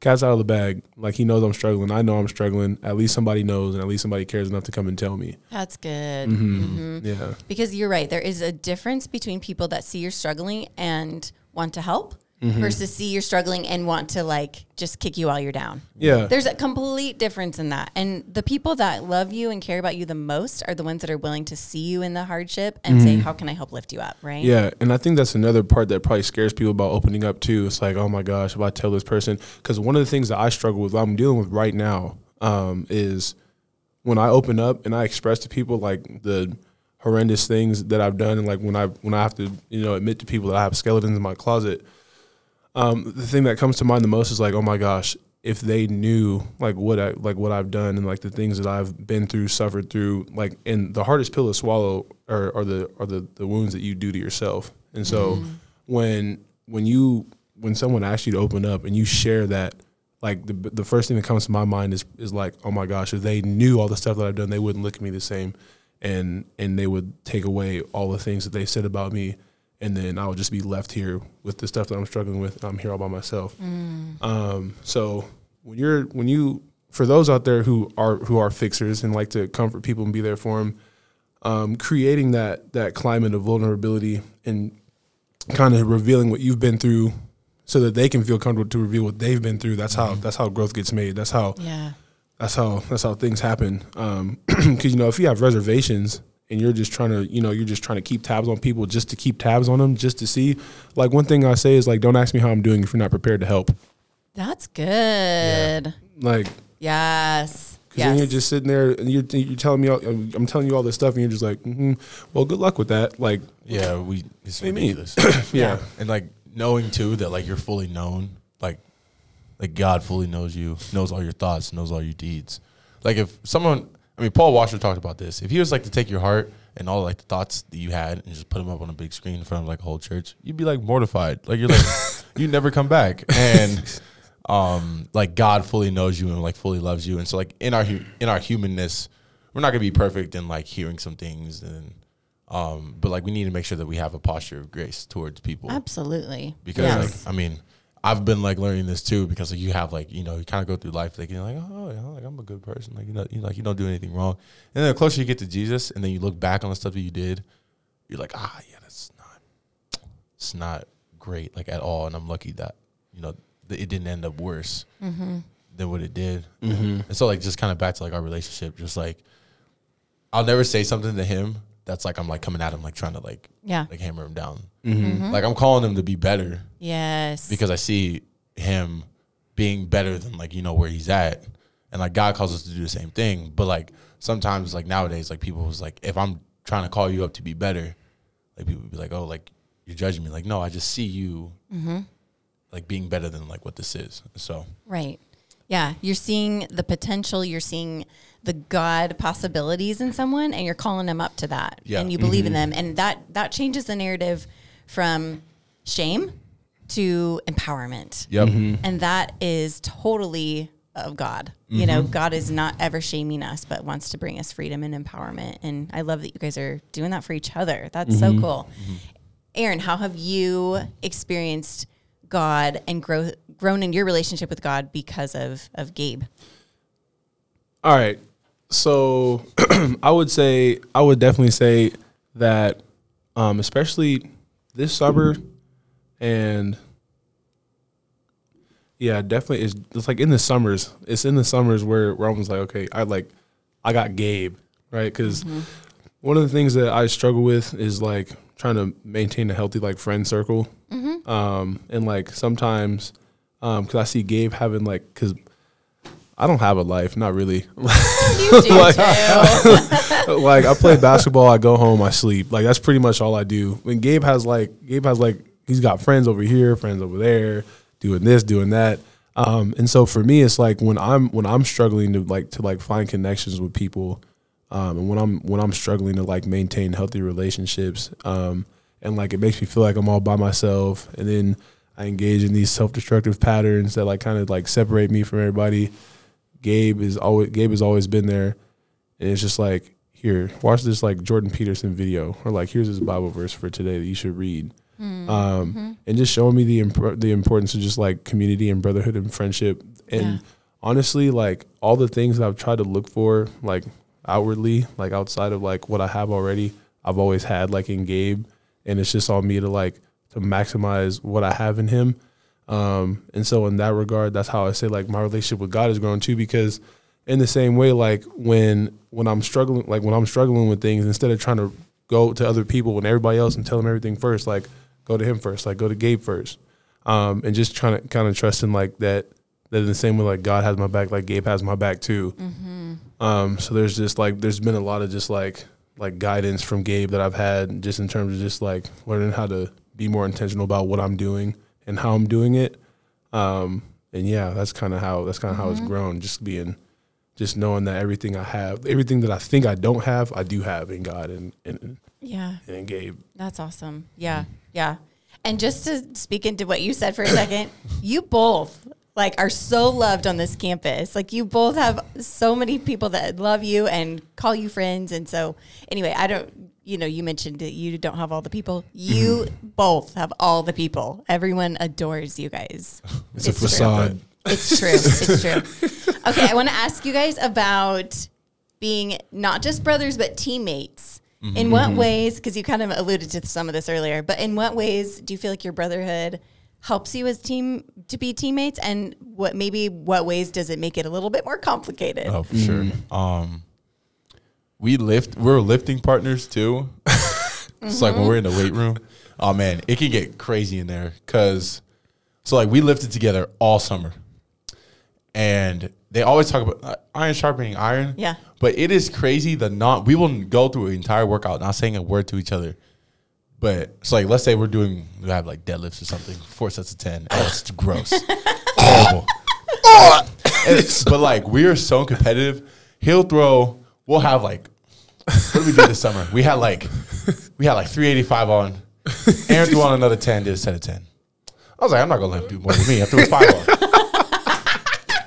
D: cat's out of the bag. Like he knows I'm struggling. I know I'm struggling. At least somebody knows, and at least somebody cares enough to come and tell me.
B: That's good.
D: Mm-hmm. Yeah.
B: Because you're right. There is a difference between people that see you're struggling and want to help
D: Mm-hmm.
B: versus see you're struggling and want to like just kick you while you're down.
D: Yeah.
B: There's a complete difference in that. And the people that love you and care about you the most are the ones that are willing to see you in the hardship and say, How can I help lift you up? Right?
D: Mm-hmm. Yeah, and I think that's another part that probably scares people about opening up too. It's like, oh my gosh, if I tell this person, because one of the things that I struggle with, I'm dealing with right now, um, is when I open up and I express to people like the horrendous things that I've done, and like when I when I have to, you know, admit to people that I have skeletons in my closet. Um, the thing that comes to mind the most is like, oh my gosh, if they knew like what I like what I've done and like the things that I've been through, suffered through, like and the hardest pill to swallow are, are the are the, the wounds that you do to yourself. And so when when you when someone asks you to open up and you share that, like the the first thing that comes to my mind is is like, oh my gosh, if they knew all the stuff that I've done, they wouldn't look at me the same, and and they would take away all the things that they said about me, and then I would just be left here with the stuff that I'm struggling with. I'm here all by myself. Um, so when you're when you for those out there who are who are fixers and like to comfort people and be there for them, um, creating that that climate of vulnerability and kind of revealing what you've been through so that they can feel comfortable to reveal what they've been through that's how that's how growth gets made that's how
B: Yeah.
D: that's how that's how things happen um because you know if you have reservations and you're just trying to you know you're just trying to keep tabs on people just to keep tabs on them just to see. Like one thing i say is like don't ask me how i'm doing if you're not prepared to help.
B: That's good.
D: like
B: Yes.
D: because then you're just sitting there and you're, you're telling me all, i'm telling you all this stuff and you're just like mm well good luck with that. Like
C: Yeah, we it's
D: do you
C: ridiculous.
D: yeah.
C: And like knowing too that like you're fully known, like like God fully knows you, knows all your thoughts, knows all your deeds. Like if someone, I mean, Paul Washer talked about this. If he was like to take your heart and all like the thoughts that you had and just put them up on a big screen in front of like a whole church, you'd be like mortified. Like you're like you never come back. And um like God fully knows you and like fully loves you. And so like in our hu- in our humanness, we're not gonna be perfect in like hearing some things and um but like we need to make sure that we have a posture of grace towards people
B: Absolutely.
C: because
B: Yes.
C: like I mean I've been like learning this too because like you have like you know you kind of go through life thinking like oh yeah, like I'm a good person like you know you like you don't do anything wrong. And then the closer you get to Jesus and then you look back on the stuff that you did you're like ah yeah that's not it's not great like at all and I'm lucky that you know that it didn't end up worse than what it did. And so like just kind of back to like our relationship just like I'll never say something to him that's like I'm like coming at him like trying to like
B: Yeah.
C: like hammer him down
B: Mm-hmm.
C: like I'm calling him to be better
B: Yes.
C: because I see him being better than like you know where he's at, and like God calls us to do the same thing. But like sometimes like nowadays like people was like if I'm trying to call you up to be better, like people would be like oh like you're judging me like no I just see you like being better than like what this is. So
B: Right. Yeah. You're seeing the potential, you're seeing the God possibilities in someone and you're calling them up to that.
C: Yeah.
B: And you believe in mm-hmm. them. And that that changes the narrative from shame to empowerment.
C: yep mm-hmm.
B: And that is totally of God. You know, mm-hmm. God is not ever shaming us, but wants to bring us freedom and empowerment. And I love that you guys are doing that for each other. That's so cool. Aaron, how have you experienced God and grow, grown in your relationship with God because of, of Gabe?
D: All right. So I would say I would definitely say that um, especially this summer and yeah, definitely it's, it's like in the summers. It's in the summers where where I was like, okay, I like I got Gabe, right? Cuz one of the things that I struggle with is like trying to maintain a healthy like friend circle. Um, and like sometimes, um, cause I see Gabe having like, cause I don't have a life, not really.
B: You do
D: Like-
B: too.
D: like I play basketball, I go home, I sleep. Like that's pretty much all I do. When Gabe has like Gabe has like he's got friends over here, friends over there, doing this, doing that. Um, and so for me, it's like when I'm when I'm struggling to like to like find connections with people, um, and when I'm when I'm struggling to like maintain healthy relationships, um, and like it makes me feel like I'm all by myself, and then I engage in these self destructive patterns that like kind of like separate me from everybody. Gabe is always Gabe has always been there, and it's just like here, watch this like Jordan Peterson video, or like here's this Bible verse for today that you should read, um, and just showing me the imp- the importance of just like community and brotherhood and friendship, and
B: Yeah.
D: honestly, like all the things that I've tried to look for, like outwardly, like outside of like what I have already, I've always had like in Gabe, and it's just on me to like to maximize what I have in him. Um, and so in that regard, that's how I say like my relationship with God has grown too, because in the same way, like when when I'm struggling, like when I'm struggling with things, instead of trying to go to other people and everybody else and tell them everything first, like go to him first, like go to Gabe first, um, and just trying to kind of trust in like that that in the same way like God has my back, like Gabe has my back too. Um, so there's just like there's been a lot of just like like guidance from Gabe that I've had just in terms of just like learning how to be more intentional about what I'm doing and how I'm doing it. Um, and yeah, that's kind of how that's kind of how it's grown. Just being, just knowing that everything I have, everything that I think I don't have, I do have in God and and,
B: yeah.
D: and in Gabe.
B: That's awesome. Yeah. Yeah. And just to speak into what you said for a second, you both like are so loved on this campus. Like you both have so many people that love you and call you friends. And so anyway, I don't you know, you mentioned that you don't have all the people. Mm-hmm. You both have all the people. Everyone adores you guys.
D: It's, a
B: true.
D: facade.
B: It's true. It's true. Okay, I want to ask you guys about being not just brothers but teammates. Mm-hmm. In what mm-hmm. ways? Because you kind of alluded to some of this earlier, but in what ways do you feel like your brotherhood helps you as team to be teammates, and what maybe what ways does it make it a little bit more complicated?
C: Oh, for sure. Um, we lift. We're lifting partners too. It's like when we're in the weight room. Oh man, it can get crazy in there because, so like we lifted together all summer, and they always talk about uh, iron sharpening iron.
B: Yeah.
C: But it is crazy the not. We will go through an entire workout not saying a word to each other. But it's like let's say we're doing we have like deadlifts or something, four sets of ten. That's gross, horrible. But like we are so competitive. He'll throw. We'll have like. What did we do this summer? We had like, we had like 385 on. Aaron threw on another 10. Did a set of 10. I was like, I'm not gonna let him do more than me. I threw a five on.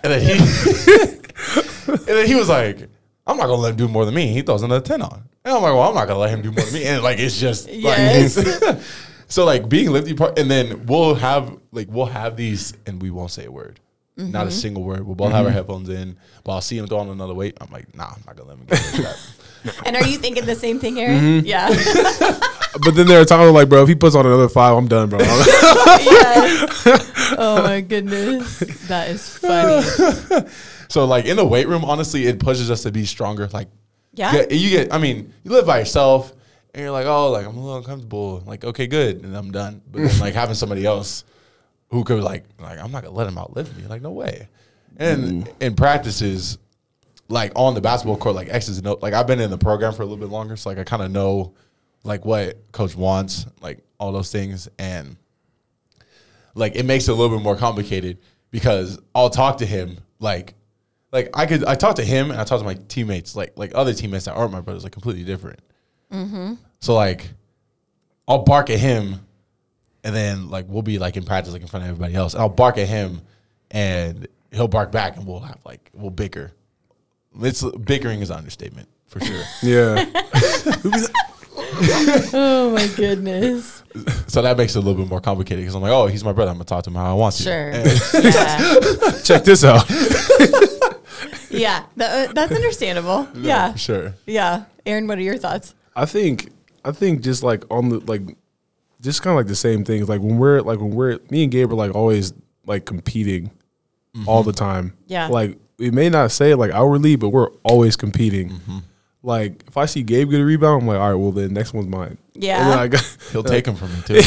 C: and then he, and then he was like, I'm not gonna let him do more than me. He throws another 10 on. And I'm like, well, I'm not gonna let him do more than me. And like, it's just
B: Yes.
C: like, so like being lifty part, and then we'll have like we'll have these, and we won't say a word. Not a mm-hmm. single word. We'll both have our mm-hmm. headphones in, but I'll see him throw on another weight. I'm like, nah, I'm not gonna let him get that.
B: And are you thinking the same thing, Aaron? Mm-hmm. Yeah.
D: But then there are times like, bro, if he puts on another five, I'm done, bro.
B: yes. Oh my goodness, that is funny.
C: So like in the weight room, honestly, it pushes us to be stronger. Like
B: Yeah.
C: get- you get, I mean, you live by yourself and you're like, oh, like I'm a little uncomfortable. Like, okay, good, and I'm done. But then like having somebody else who could like, like I'm not gonna let him outlive me. Like, no way. And mm-hmm. in practices, like on the basketball court, like X's and O. Like I've been in the program for a little bit longer, so like I kind of know like what coach wants, like all those things, and like it makes it a little bit more complicated because I'll talk to him like like I could I talk to him and I talk to my teammates like like other teammates that aren't my brothers like completely different. Mm-hmm. So like I'll bark at him and then like we'll be like in practice like in front of everybody else and I'll bark at him and he'll bark back and we'll have like we'll bicker. It's bickering is an understatement for sure.
D: yeah.
B: Oh my goodness.
C: so that makes it a little bit more complicated because I'm like, oh, he's my brother. I'm gonna talk to him how I want to.
B: Sure. Yeah.
D: Check this out.
B: Yeah. That, uh, that's understandable. Yeah.
C: sure.
B: Yeah. Aaron, what are your thoughts?
D: I think I think just like on the like just kind of like the same things. Like when we're like when we're me and Gabe are like always like competing all the time.
B: Yeah.
D: Like we may not say it like outwardly, but we're always competing. Mm-hmm. like if I see Gabe get a rebound, I'm like, all right, well the next one's mine.
B: Yeah.
D: And then I got,
C: He'll take him from me too.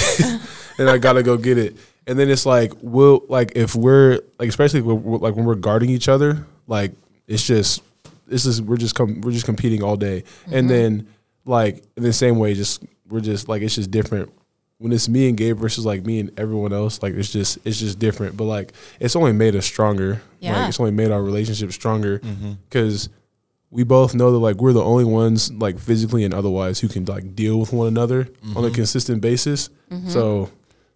D: and I gotta go get it. And then it's like, we'll like if we're like, especially when we're, like when we're guarding each other, like it's just this is we're just com- we're just competing all day. And mm-hmm. then like in the same way, just we're just like it's just different when it's me and Gabe versus like me and everyone else. Like it's just it's just different. But like it's only made us stronger.
B: Yeah.
D: Like it's only made our relationship stronger mm-hmm. because we both know that like we're the only ones like physically and otherwise who can like deal with one another on a mm-hmm. consistent basis. Mm-hmm. So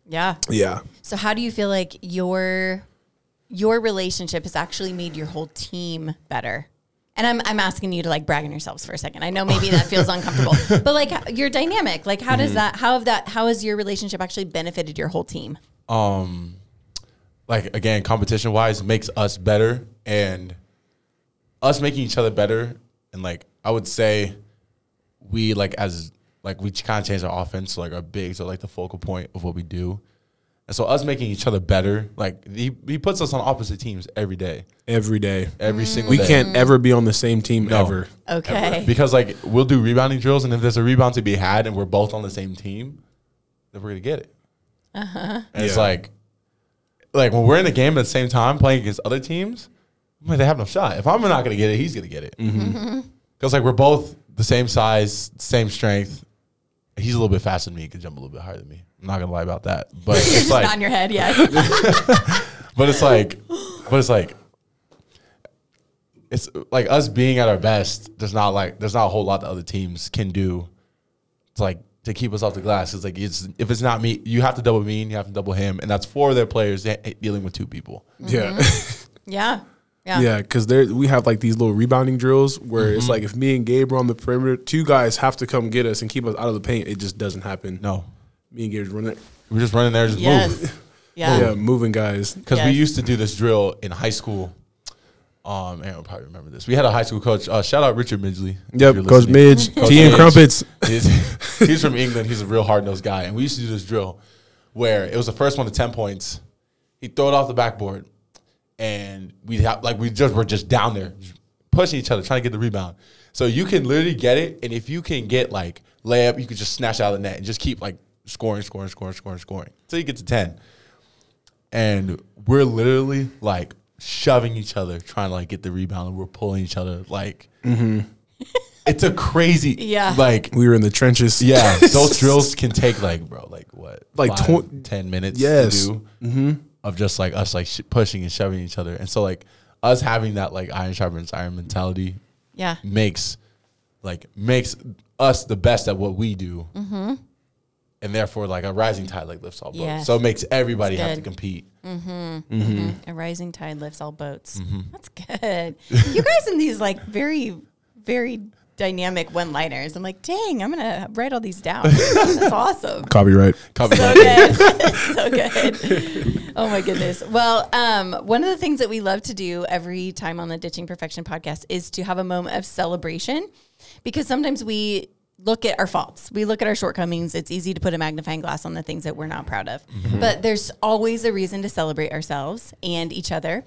B: Yeah.
D: yeah.
B: So how do you feel like your your relationship has actually made your whole team better? And I'm I'm asking you to like brag on yourselves for a second. I know maybe that feels uncomfortable, but like your dynamic, like how does that how have that how has your relationship actually benefited your whole team?
C: um like again competition wise makes us better and us making each other better and like i would say we like as like we kind of change our offense so like our bigs are like the focal point of what we do and so us making each other better like he, he puts us on opposite teams every day
D: Every day.
C: every mm. single day.
D: We
C: day
D: can't ever be on the same team
C: No.
D: ever.
B: Okay.
C: because like we'll do rebounding drills and if there's a rebound to be had and we're both on the same team then we're gonna get it Uh-huh. and it's
D: Yeah.
C: like like when we're in a game at the same time playing against other teams I'm like, they have no shot if i'm not gonna get it he's gonna get it mm-hmm. Mm-hmm. because like we're both the same size same strength he's a little bit faster than me he can jump a little bit higher than me i'm not gonna lie about that but it's
B: Just not in your head, yeah.
C: but it's like but it's like it's like us being at our best there's not like there's not a whole lot that other teams can do It's like to keep us off the glass it's like it's if it's not me you have to double me and you have to double him and that's four of their players eh, eh, dealing with two people
D: Yeah. Mm-hmm.
B: yeah. Yeah.
D: yeah, because there we have like these little rebounding drills where it's like if me and Gabe are on the perimeter, two guys have to come get us and keep us out of the paint. It just doesn't happen.
C: no
D: Me and Gabe just running.
C: we're just running there just move
B: Yeah.
D: Yeah, moving guys.
C: because we used to do this drill in high school um Aaron will probably remember this we had a high school coach uh, shout out Richard Midgley
D: Yep, Coach
C: listening.
D: Midge,
C: Coach
D: tea and
C: Midge.
D: crumpets.
C: He's, he's from England. He's a real hard nosed guy. And we used to do this drill where it was the first one to 10 points. He'd throw it off the backboard. And we'd have, like, we just were just down there pushing each other, trying to get the rebound. So you can literally get it. And if you can get like layup, you could just snatch out of the net and just keep like scoring, scoring, scoring, scoring, scoring. So you get to 10. And we're literally like shoving each other, trying to like get the rebound. And we're pulling each other. Like, mm-hmm. it's a crazy,
B: Yeah.
C: like,
D: We were in the trenches.
C: yeah, those drills can take like, bro, like what,
D: Like
C: five,
D: tw-
C: 10 minutes
D: Yes.
C: to do mm-hmm. Of just like us like sh- pushing and shoving each other. And so like us having that like iron sharpens iron mentality
B: Yeah.
C: makes like makes us the best at what we do. Mm-hmm. And therefore, like a rising tide like lifts all boats.
B: Yes.
C: So it makes everybody have to
B: good.
C: compete. Mm-hmm. Mm-hmm.
B: A rising tide lifts all boats.
C: Mm-hmm.
B: That's good. you guys in these like very, very dynamic one liners. I'm like, dang, I'm gonna write all these down. That's awesome.
D: Copyright.
C: Cover
B: So good. so good. Oh my goodness. Well, um, one of the things that we love to do every time on the Ditching Perfection podcast is to have a moment of celebration because sometimes we look at our faults. We look at our shortcomings. It's easy to put a magnifying glass on the things that we're not proud of. But there's always a reason to celebrate ourselves and each other.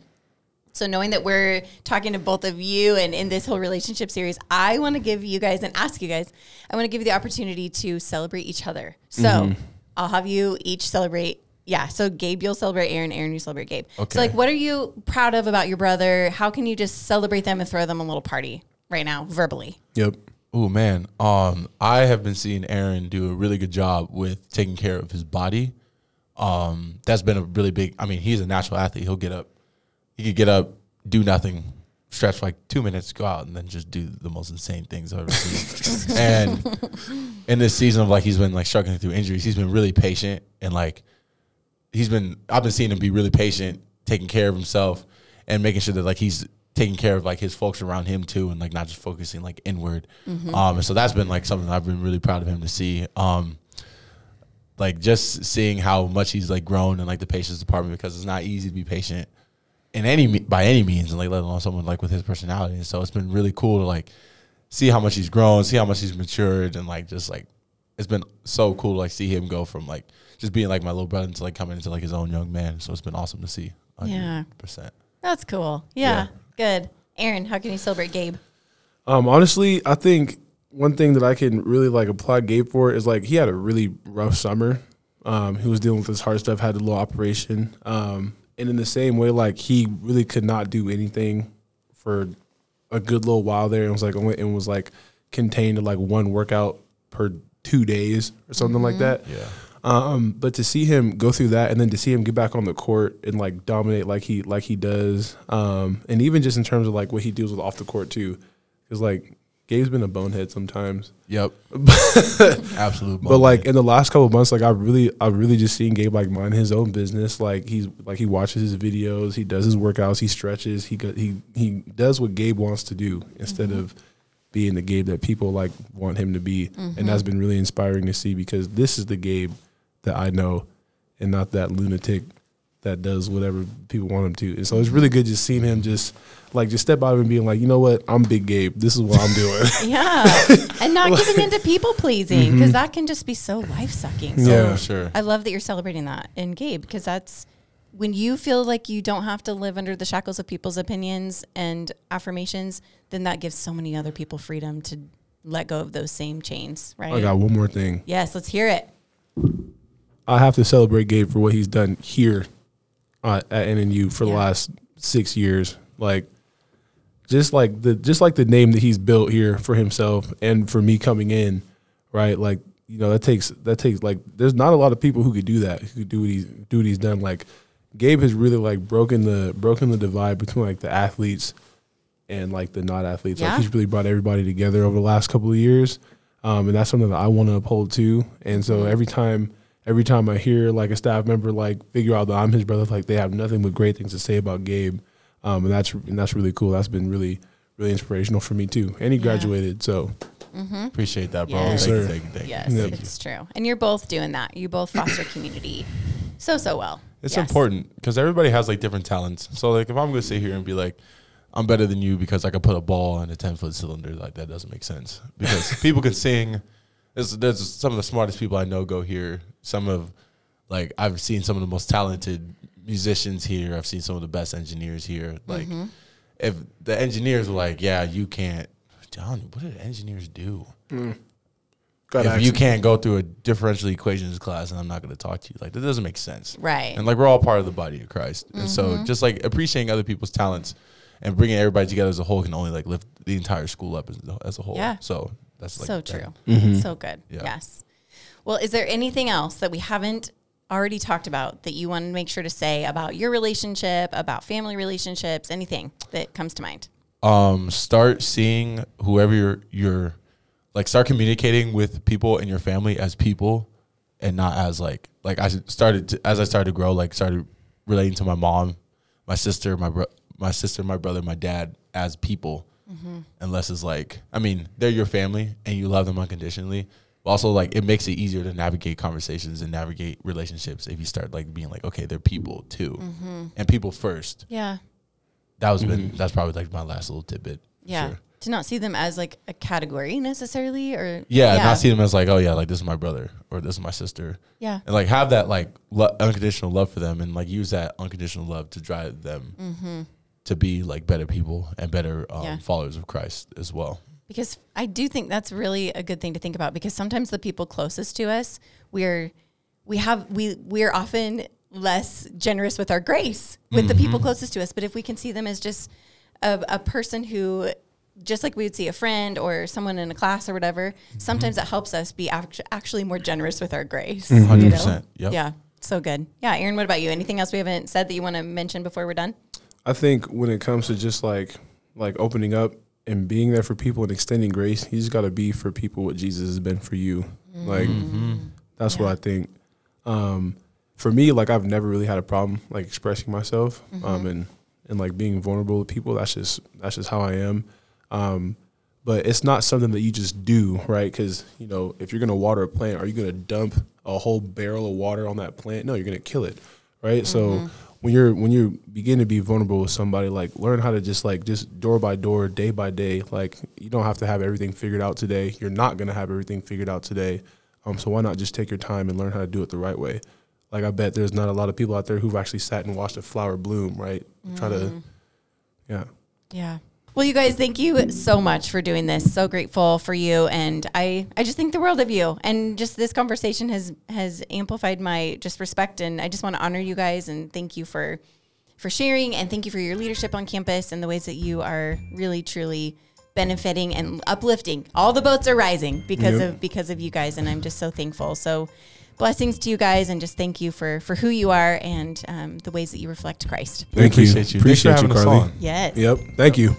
B: So knowing that we're talking to both of you and in this whole relationship series, I want to give you guys and ask you guys, I want to give you the opportunity to celebrate each other. So I'll have you each celebrate. Yeah. So Gabe, you'll celebrate Aaron. Aaron, you celebrate Gabe.
C: Okay.
B: So like, what are you proud of about your brother? How can you just celebrate them and throw them a little party right now, verbally?
D: Yep.
C: Oh man, um, I have been seeing Aaron do a really good job with taking care of his body. Um, that's been a really big. I mean, he's a natural athlete. He'll get up, he could get up, do nothing, stretch for like two minutes, go out, and then just do the most insane things I've ever seen. and in this season of like he's been like struggling through injuries, he's been really patient and like he's been. I've been seeing him be really patient, taking care of himself, and making sure that like he's taking care of like his folks around him too, and like not just focusing like inward. Um, and so that's been like something I've been really proud of him to see. Um, like just seeing how much he's like grown in like the patience department because it's not easy to be patient in any by any means, and like let alone someone like with his personality. And so it's been really cool to like see how much he's grown, see how much he's matured, and like just like it's been so cool to like see him go from like just being like my little brother to like coming into like his own young man. So it's been awesome to see. 100.
B: Yeah.
C: percent.
B: That's cool. Yeah.
C: Yeah.
B: Good. Aaron, how can you celebrate Gabe?
D: Um, honestly, I think one thing that I can really like apply Gabe for is like he had a really rough summer. Um, he was dealing with his heart stuff, had a little operation. Um, and in the same way, like he really could not do anything for a good little while there, and was like only and was like contained to like one workout per two days or something like that.
C: Yeah.
D: Um, but to see him go through that and then to see him get back on the court and like dominate like he like he does, um, and even just in terms of like what he deals with off the court too, because like Gabe's been a bonehead sometimes.
C: Yep. Absolute.
D: But like in the last couple of months, like I really, I really just seen Gabe like mind his own business. Like he's like he watches his videos, he does his workouts, he stretches, he he he does what Gabe wants to do instead mm-hmm. of being the Gabe that people like want him to be, and that's mm-hmm. been really inspiring to see because this is the Gabe that I know, and not that lunatic that does whatever people want him to. And so it's really good just seeing him just like just step out and being like, you know what, I'm Big Gabe. This is what I'm doing.
B: Yeah. and not giving into people pleasing because mm-hmm. that can just be so life sucking. So
D: Yeah.
C: Sure.
B: I love that you're celebrating that in Gabe because that's when you feel like you don't have to live under the shackles of people's opinions and affirmations, then that gives so many other people freedom to let go of those same chains, right?
D: I got one more thing.
B: yes, let's hear it.
D: I have to celebrate Gabe for what he's done here uh, at NNU for the last six years. Like, just like the just like the name that he's built here for himself and for me coming in, right? Like, you know, that takes that takes like there's not a lot of people who could do that, who could do what he's do what he's done. Like, Gabe has really like broken the broken the divide between like the athletes and like the not athletes.
B: Yeah.
D: Like he's really brought everybody together over the last couple of years, um, and that's something that I want to uphold too. And so every time, every time I hear like a staff member like figure out that I'm his brother, like they have nothing but great things to say about Gabe, um, and that's and that's really cool. That's been really really inspirational for me too. And he
B: Yeah.
D: graduated, so
C: Appreciate that, bro.
B: Yes.
C: Thank you, thank you, thank you.
B: Yes,
D: Yep.
B: it's true. And you're both doing that. You both foster community so, so well.
C: It's
B: Yes.
C: important because everybody has like different talents. So like if I'm gonna sit here and be like, I'm better than you because I can put a ball in a ten foot cylinder, like that doesn't make sense. Because people can sing. There's, there's some of the smartest people I know go here. Some of like I've seen some of the most talented musicians here. I've seen some of the best engineers here. Like
B: Mm-hmm.
C: if the engineers were like, yeah, you can't. John, what did engineers do?
D: got
C: if you can't go through a differential equations class and I'm not going to talk to you, like that doesn't make sense.
B: Right.
C: And like we're all part of the body of Christ. And so
B: Mm-hmm.
C: just like appreciating other people's talents and bringing everybody together as a whole can only like lift the entire school up as, as a whole.
B: Yeah.
C: So that's like
B: so
C: that-
B: true. So good.
C: Yeah.
B: Yes. Well, is there anything else that we haven't already talked about that you want to make sure to say about your relationship, about family relationships, anything that comes to mind?
C: um, start seeing whoever you're, you're like start communicating with people in your family as people and not as like like I started to, as I started to grow like started relating to my mom, my sister, my bro- my sister, my brother, my dad as people. Mm-hmm. Unless it's like I mean they're your family and you love them unconditionally. But also like it makes it easier to navigate conversations and navigate relationships if you start like being like okay they're people too mm-hmm. and people first.
B: Yeah.
C: That was been mm-hmm. that's probably like my last little tidbit.
B: Yeah.
C: sure.
B: To not see them as like a category necessarily or
C: Yeah, not see them as like, oh yeah, like this is my brother or this is my sister,
B: Yeah.
C: and like have that like lo- unconditional love for them, and like use that unconditional love to drive them to be like better people and better um,
B: Mm-hmm. Yeah.
C: followers of Christ as well.
B: Because I do think that's really a good thing to think about because sometimes the people closest to us, we're we have we we're often less generous with our grace with the people closest to us. But if we can see them as just a, a person who just like we would see a friend or someone in a class or whatever, sometimes it helps us be act- actually more generous with our grace. you
C: 100%, yep.
B: Yeah. So good. Yeah. Aaron, what about you? Anything else we haven't said that you want to mention before we're done?
D: I think when it comes to just like like opening up and being there for people and extending grace, you just got to be for people what Jesus has been for you. Like that's what I think. Um, for me, like I've never really had a problem like expressing myself um, and and like being vulnerable with people. That's just that's just how I am. Um, but it's not something that you just do, right? Because you know, if you're gonna water a plant, are you gonna dump a whole barrel of water on that plant? No, you're gonna kill it, right? So when you're when you begin to be vulnerable with somebody, like learn how to just like just door by door, day by day. Like you don't have to have everything figured out today. You're not gonna have everything figured out today. Um, so why not just take your time and learn how to do it the right way? Like I bet there's not a lot of people out there who've actually sat and watched a flower bloom, right? Try to, yeah.
B: Yeah.
E: Well, you guys, thank you so much for doing this. So grateful for you, and I, I just think the world of you. And just this conversation has has amplified my just respect, and I just want to honor you guys and thank you for for sharing, and thank you for your leadership on campus and the ways that you are really truly benefiting and uplifting. All the boats are rising because
D: Yep.
E: of because of you guys, and I'm just so thankful. So. Blessings to you guys, and just thank you for for who you are and um, the ways that you reflect Christ.
C: We
D: Thank you.
C: appreciate you.
D: Appreciate you, Carly.
E: Yes.
D: Yep. Thank you.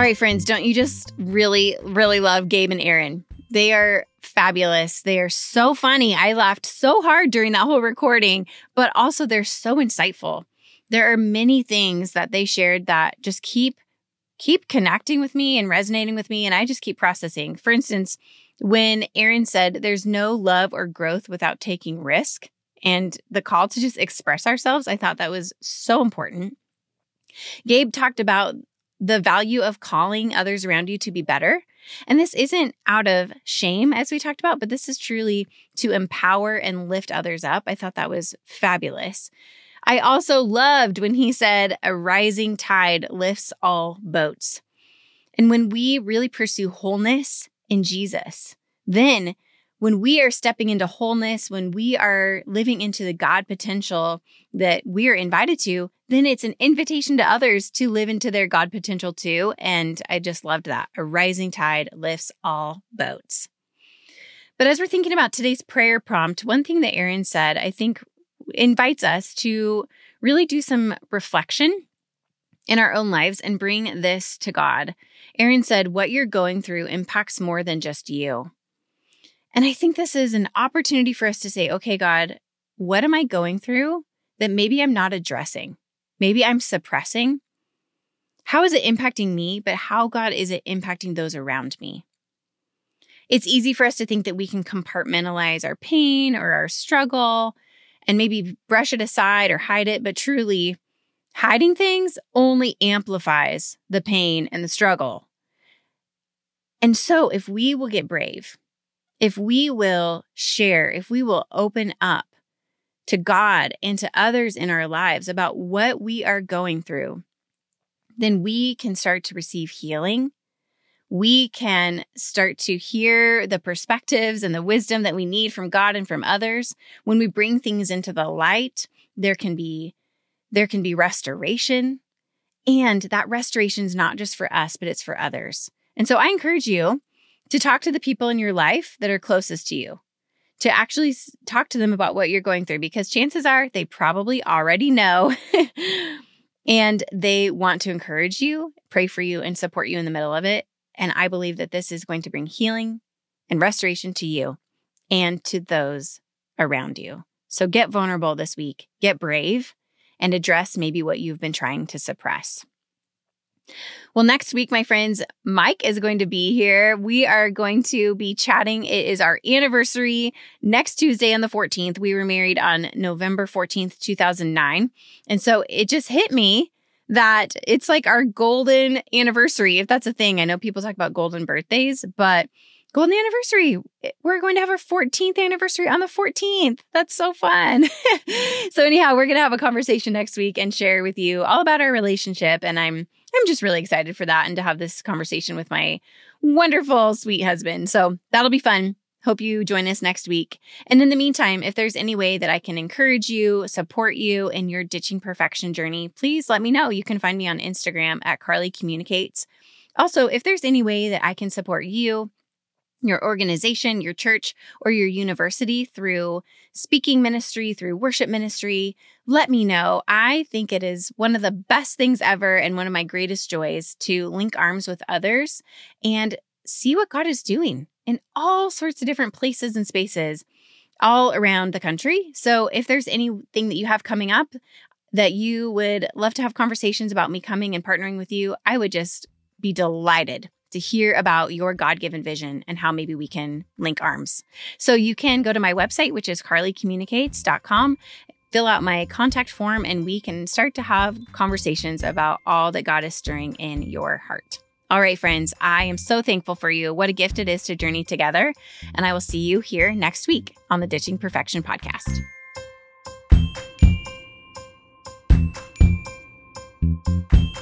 B: All right, friends, don't you just really, really love Gabe and Aaron? They are fabulous. They are so funny. I laughed so hard during that whole recording, but also they're so insightful. There are many things that they shared that just keep keep connecting with me and resonating with me and I just keep processing. For instance, when Aaron said there's no love or growth without taking risk and the call to just express ourselves, I thought that was so important. Gabe talked about the value of calling others around you to be better. And this isn't out of shame, as we talked about, but this is truly to empower and lift others up. I thought that was fabulous. I also loved when he said, A rising tide lifts all boats. And when we really pursue wholeness in Jesus, then when we are stepping into wholeness, when we are living into the God potential that we are invited to, then it's an invitation to others to live into their God potential too. And I just loved that. A rising tide lifts all boats. But as we're thinking about today's prayer prompt, one thing that Aaron said, I think invites us to really do some reflection in our own lives and bring this to God. Aaron said, What you're going through impacts more than just you. And I think this is an opportunity for us to say, okay, God, what am I going through that maybe I'm not addressing? Maybe I'm suppressing. How is it impacting me? But how, God, is it impacting those around me? It's easy for us to think that we can compartmentalize our pain or our struggle and maybe brush it aside or hide it. But truly, hiding things only amplifies the pain and the struggle. And so, if we will get brave, if we will share, if we will open up to God and to others in our lives about what we are going through, then we can start to receive healing. We can start to hear the perspectives and the wisdom that we need from God and from others. When we bring things into the light, there can be there can be restoration. And that restoration is not just for us, but it's for others. And so I encourage you to talk to the people in your life that are closest to you, to actually talk to them about what you're going through, because chances are they probably already know and they want to encourage you, pray for you, and support you in the middle of it. And I believe that this is going to bring healing and restoration to you and to those around you. So get vulnerable this week, get brave, and address maybe what you've been trying to suppress. Well, next week, my friends, Mike is going to be here. We are going to be chatting. It is our anniversary next Tuesday on the 14th. We were married on November 14th, 2009. And so it just hit me that it's like our golden anniversary, if that's a thing. I know people talk about golden birthdays, but golden anniversary. We're going to have our 14th anniversary on the 14th. That's so fun. so anyhow, we're going to have a conversation next week and share with you all about our relationship and I'm I'm just really excited for that and to have this conversation with my wonderful sweet husband. So that'll be fun. Hope you join us next week. And in the meantime, if there's any way that I can encourage you, support you in your ditching perfection journey, please let me know. You can find me on Instagram at Carly Communicates. Also, if there's any way that I can support you, your organization, your church, or your university through speaking ministry, through worship ministry, let me know. I think it is one of the best things ever and one of my greatest joys to link arms with others and see what God is doing in all sorts of different places and spaces all around the country. So if there's anything that you have coming up that you would love to have conversations about me coming and partnering with you, I would just be delighted to hear about your God given vision and how maybe we can link arms. So you can go to my website, which is carlycommunicates.com, fill out my contact form, and we can start to have conversations about all that God is stirring in your heart. All right, friends, I am so thankful for you. What a gift it is to journey together. And I will see you here next week on the Ditching Perfection podcast.
C: Bye.